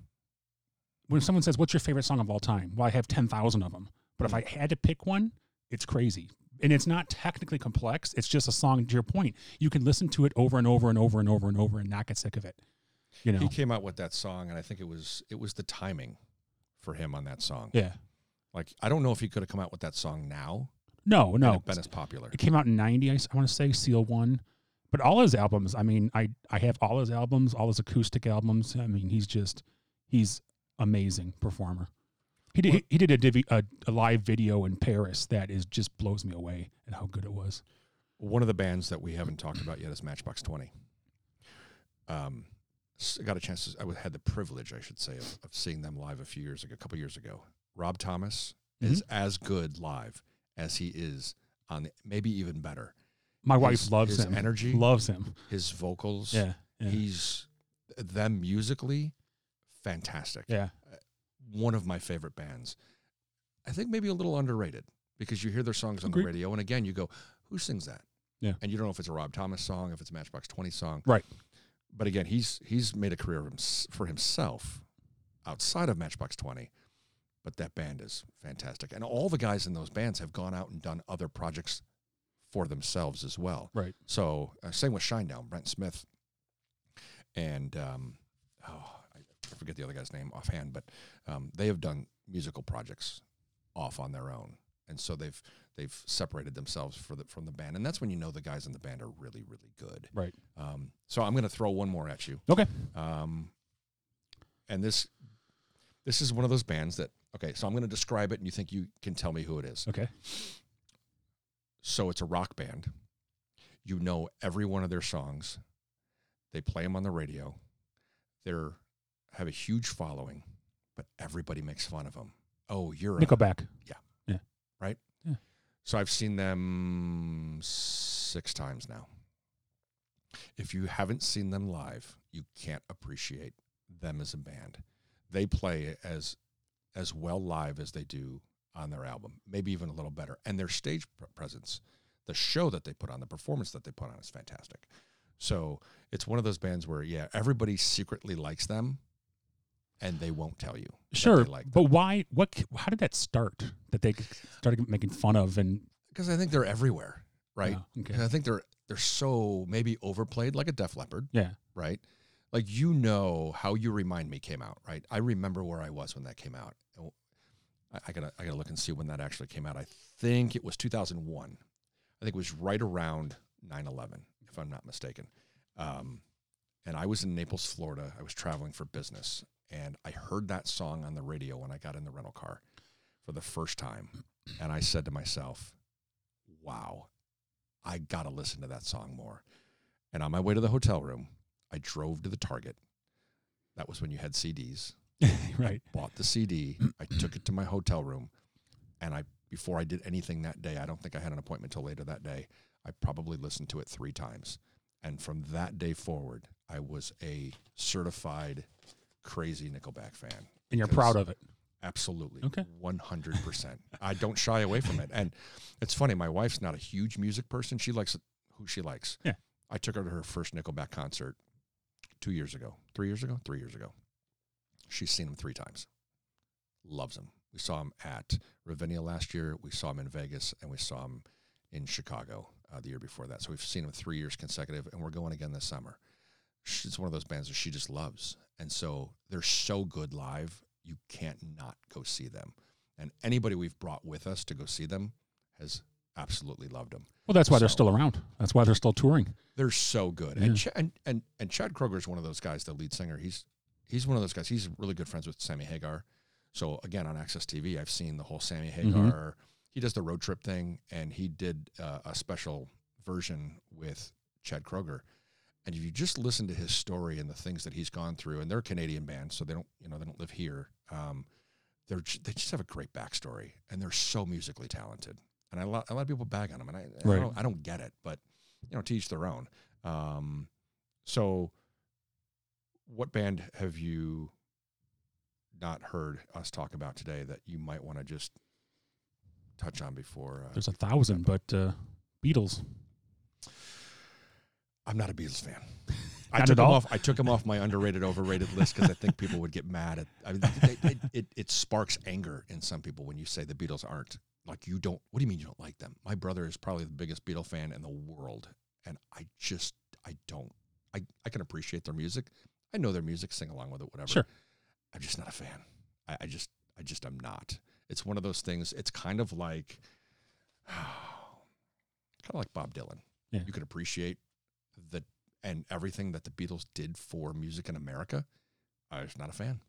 when someone says, "What's your favorite song of all time?" Well, I have ten thousand of them, but if I had to pick one, it's "Crazy," and it's not technically complex. It's just a song. To your point, you can listen to it over and over and over and over and over and not get sick of it. You know. He came out with that song, and I think it was it was the timing for him on that song. yeah. Like I don't know if he could have come out with that song now. No. No. it been as popular. It came out in '90. I, want to say Seal one, but all his albums. I mean, I I have all his albums, all his acoustic albums. I mean, he's just he's amazing performer. He did Well- he, did a, divi, a a live video in Paris that is just blows me away at how good it was. One of the bands that we haven't talked about yet is Matchbox Twenty. Um, I got a chance. To, I had the privilege, I should say, of, of seeing them live a few years ago, a couple years ago. Rob Thomas is Mm-hmm. as good live as he is on the, maybe even better. My wife loves his him. energy, loves him. his vocals. Yeah, yeah, He's them musically fantastic. yeah. One of my favorite bands. I think maybe a little underrated because you hear their songs on Agreed. the radio and again you go, who sings that? Yeah. And you don't know if it's a Rob Thomas song, if it's a Matchbox 20 song. Right. But again, he's he's made a career for himself outside of Matchbox 20. But that band is fantastic. And all the guys in those bands have gone out and done other projects for themselves as well. Right. So uh, same with Shinedown, Brent Smith, and um, oh, I forget the other guy's name offhand, but um, they have done musical projects off on their own, and so they've they've separated themselves for the, from the band, and that's when you know the guys in the band are really really good. Right. Um, so I'm going to throw one more at you, Okay. um, and this this is one of those bands that okay. So I'm going to describe it, and you think you can tell me who it is. Okay. So it's a rock band. You know every one of their songs. They play them on the radio. They're have a huge following, but everybody makes fun of them. Oh, you're Nickelback. a, Nickelback. so I've seen them six times now. If you haven't seen them live, you can't appreciate them as a band. They play as as well live as they do on their album, maybe even a little better. And their stage presence, the show that they put on, the performance that they put on is fantastic. So it's one of those bands where, yeah, everybody secretly likes them, and they won't tell you. Sure, like but why? What? How did that start? That they started making fun of and because I think they're everywhere, right? Yeah, okay. And I think they're they're so maybe overplayed, like a Def Leppard, Yeah. right? Like you know how you remind me came out, right? I remember where I was when that came out. I, I gotta I gotta look and see when that actually came out. I think it was 2001. I think it was right around 9/11, if I'm not mistaken. Um, and I was in Naples, Florida. I was traveling for business, and I heard that song on the radio when I got in the rental car for the first time, and I said to myself, "Wow, I gotta listen to that song more." And on my way to the hotel room, I drove to the Target. That was when you had CDs. right. Bought the CD. I took it to my hotel room, and I before I did anything that day, I don't think I had an appointment till later that day. I probably listened to it three times, and from that day forward, I was a certified crazy Nickelback fan. And you're proud of it. Absolutely. Okay. 100%. I don't shy away from it. And it's funny, my wife's not a huge music person. She likes who she likes. Yeah. I took her to her first Nickelback concert two years ago, three years ago, three years ago. She's seen him three times. Loves him. We saw him at Ravinia last year. We saw him in Vegas, and we saw him in Chicago uh, the year before that. So we've seen him three years consecutive, and we're going again this summer. She's one of those bands that she just loves, and so they're so good live. You can't not go see them. And anybody we've brought with us to go see them has absolutely loved them. Well, that's why they're still around. That's why they're still touring. They're so good. And, Ch- and and and Chad Kroeger is one of those guys, the lead singer. He's he's one of those guys. He's really good friends with Sammy Hagar. So again, on AXS TV, I've seen the whole Sammy Mm-hmm. Hagar. He does the road trip thing, and he did uh, a special version with Chad Kroeger. And if you just listen to his story and the things that he's gone through, and they're a Canadian band, so they don't, you know, they don't live here. Um, they're they just have a great backstory, and they're so musically talented. And I lot, a lot of people bag on them, and I, I, Right. don't, I don't get it, but you know, to each their own. Um, so, what band have you not heard us talk about today that you might want to just touch on before? Uh, There's a thousand, but uh, Beatles. I'm not a Beatles fan. I took at him all? off. I took him off my underrated, overrated list because I think people would get mad at. I mean, it, it, it, it sparks anger in some people when you say the Beatles aren't like you don't. What do you mean you don't like them? My brother is probably the biggest Beatle fan in the world, and I just I don't. I I can appreciate their music. I know their music, sing along with it, whatever. Sure. I'm just not a fan. I, I just I just am not. It's one of those things. It's kind of like, kind of like Bob Dylan. Yeah. You can appreciate the and everything that the Beatles did for music in America. I'm just not a fan.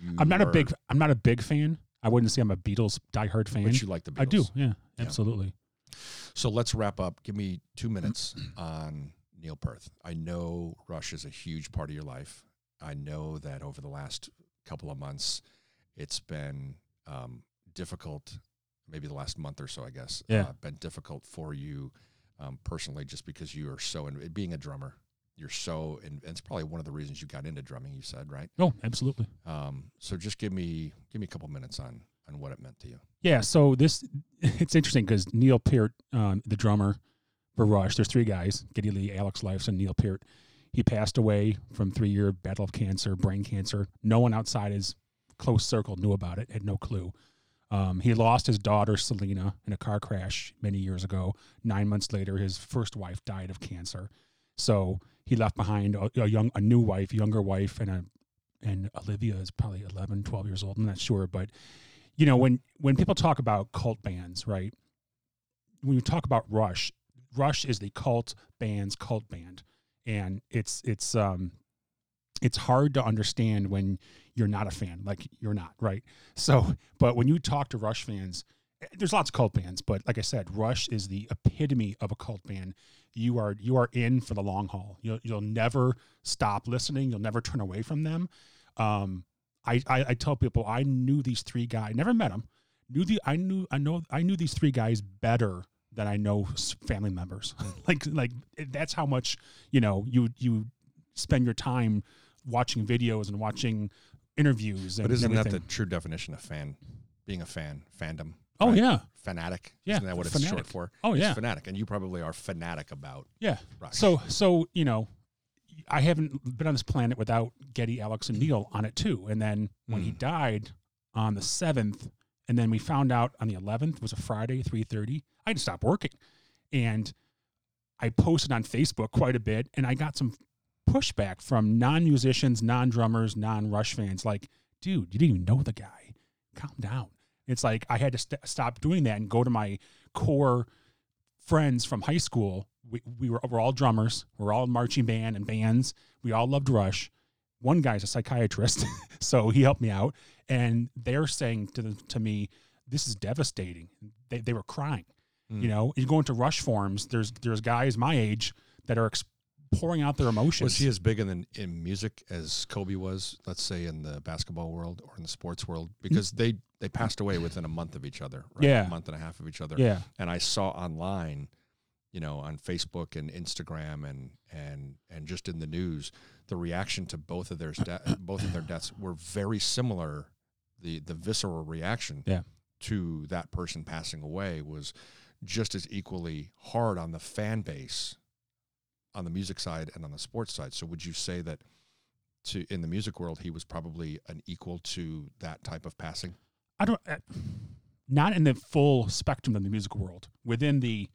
You I'm not a big. I'm not a big fan. I wouldn't say I'm a Beatles diehard fan. but you like the Beatles. I do. Yeah, Yeah. absolutely. So let's wrap up. Give me two minutes on Neil Peart. I know Rush is a huge part of your life. I know that over the last couple of months, it's been um, difficult. Maybe the last month or so, I guess. Yeah. Uh, been difficult for you um, personally, just because you are so in being a drummer. You're so, and it's probably one of the reasons you got into drumming. You said right. Oh, absolutely. Um, so just give me give me a couple minutes on on what it meant to you. Yeah. So this, it's interesting because Neil Peart, um, the drummer for Rush, there's three guys: Geddy Lee, Alex Lifeson, and Neil Peart. He passed away from three-year battle of cancer, brain cancer. No one outside his close circle knew about it. Had no clue. Um, he lost his daughter Selena in a car crash many years ago. Nine months later, his first wife died of cancer. So he left behind a, a young, a new wife, younger wife, and a, and Olivia is probably 11, 12 years old. I'm not sure, but you know, when when people talk about cult bands, right? When you talk about Rush, Rush is the cult band's cult band, and it's it's um it's hard to understand when you're not a fan, like you're not, right? So, but when you talk to Rush fans, eh, there's lots of cult bands, but like I said, Rush is the epitome of a cult band. You are you are in for the long haul. You'll you'll never stop listening. You'll never turn away from them. Um, I, I I tell people I knew these three guys, never met them. Knew the I knew I know I knew these three guys better than I know family members. like like that's how much you know you you spend your time watching videos and watching interviews and But isn't that the true definition of fan? Being a fan, fandom. oh right? yeah fanatic. Yeah, isn't that what it's fanatic. short for? oh It's yeah fanatic, and you probably are fanatic about yeah. So so you know, I haven't been on this planet without Geddy, Alex, and Neil on it too. And then when he Mm. died on the seventh, and then we found out on the eleventh was a Friday, three thirty. I had to stop working, and I posted on Facebook quite a bit, and I got some pushback from non-musicians, non-drummers, non-Rush fans. Like, dude, you didn't even know the guy. Calm down. It's like I had to st- stop doing that and go to my core friends from high school. We, we were we're all drummers. We're all marching band and bands. We all loved Rush. One guy's a psychiatrist, so he helped me out. And they're saying to the, to me, "This is devastating." They, they were crying. Mm. You know, you go into Rush forums. There's there's guys my age that are ex- pouring out their emotions. Was he as big in the, in music as Kobe was? Let's say in the basketball world or in the sports world, because they they passed away within a month of each other. Right? Yeah. a month and a half of each other. yeah, And I saw online, you know, on Facebook and Instagram and and and just in the news, the reaction to both of their de- both of their deaths were very similar. The the visceral reaction Yeah. to that person passing away was just as equally hard on the fan base on the music side and on the sports side. So would you say that to in the music world he was probably an equal to that type of passing? I don't. Uh, not in the full spectrum of the music world. Within the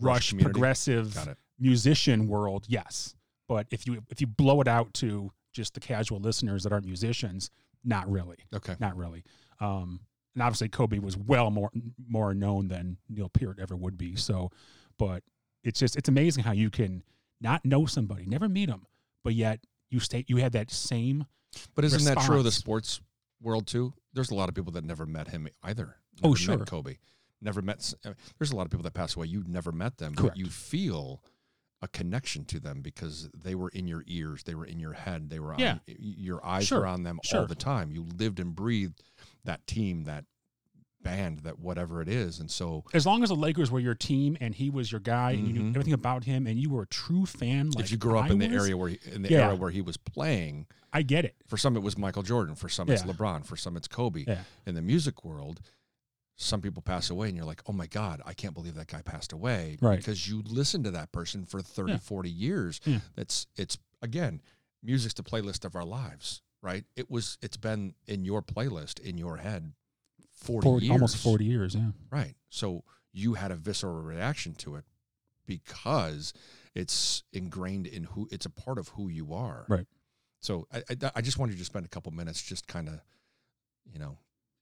Rush, community? progressive musician world, yes. But if you if you blow it out to just the casual listeners that aren't musicians, not really, Okay. not really. Um, and obviously, Kobe was well more more known than Neil Peart ever would be. So, but it's just it's amazing how you can not know somebody, never meet them, but yet you stay you had that same But isn't that true of the sports world too? There's a lot of people that never met him either. Oh, sure. Met Kobe. Never met. s- I mean, there's a lot of people that pass away. You never met them, Correct. but you feel a connection to them because they were in your ears, they were in your head, they were on Yeah. y- your eyes Sure. were on them all the time. You lived and breathed that team, that band, that whatever it is, and so As long as the Lakers were your team and he was your guy and you knew Mhm. everything about him and you were a true fan, like if you grew up I in the was, area where he, in the Yeah. era where he was playing, I get it. for some it was Michael Jordan, for some it's LeBron, for some it's Kobe. Yeah. In the music world, some people pass away and you're like, "Oh my god, I can't believe that guy passed away." Right. Because you listened to that person for 30, Yeah. 40 years. Yeah. That's it's again, music's the playlist of our lives, right? It was it's been in your playlist in your head 40, 40, years. almost 40 years, yeah. Right. So you had a visceral reaction to it because it's ingrained in who it's a part of who you are. Right. So I, I, I just wanted you to spend a couple minutes just kind of, you know,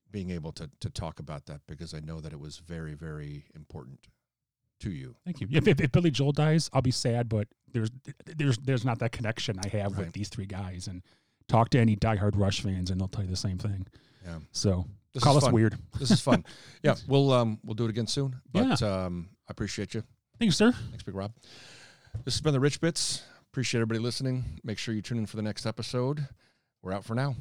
being able to to talk about that because I know that it was very very important to you. Thank you. If, if, if Billy Joel dies, I'll be sad, but there's there's there's not that connection I have Right. with these three guys. And talk to any diehard Rush fans, and they'll tell you the same thing. Yeah. So This call is us fun. weird. This is fun. yeah, we'll um we'll do it again soon. But um I appreciate you. Thanks, sir. Thanks, Big Rob. This has been the Rich Bits. Appreciate everybody listening. Make sure you tune in for the next episode. We're out for now.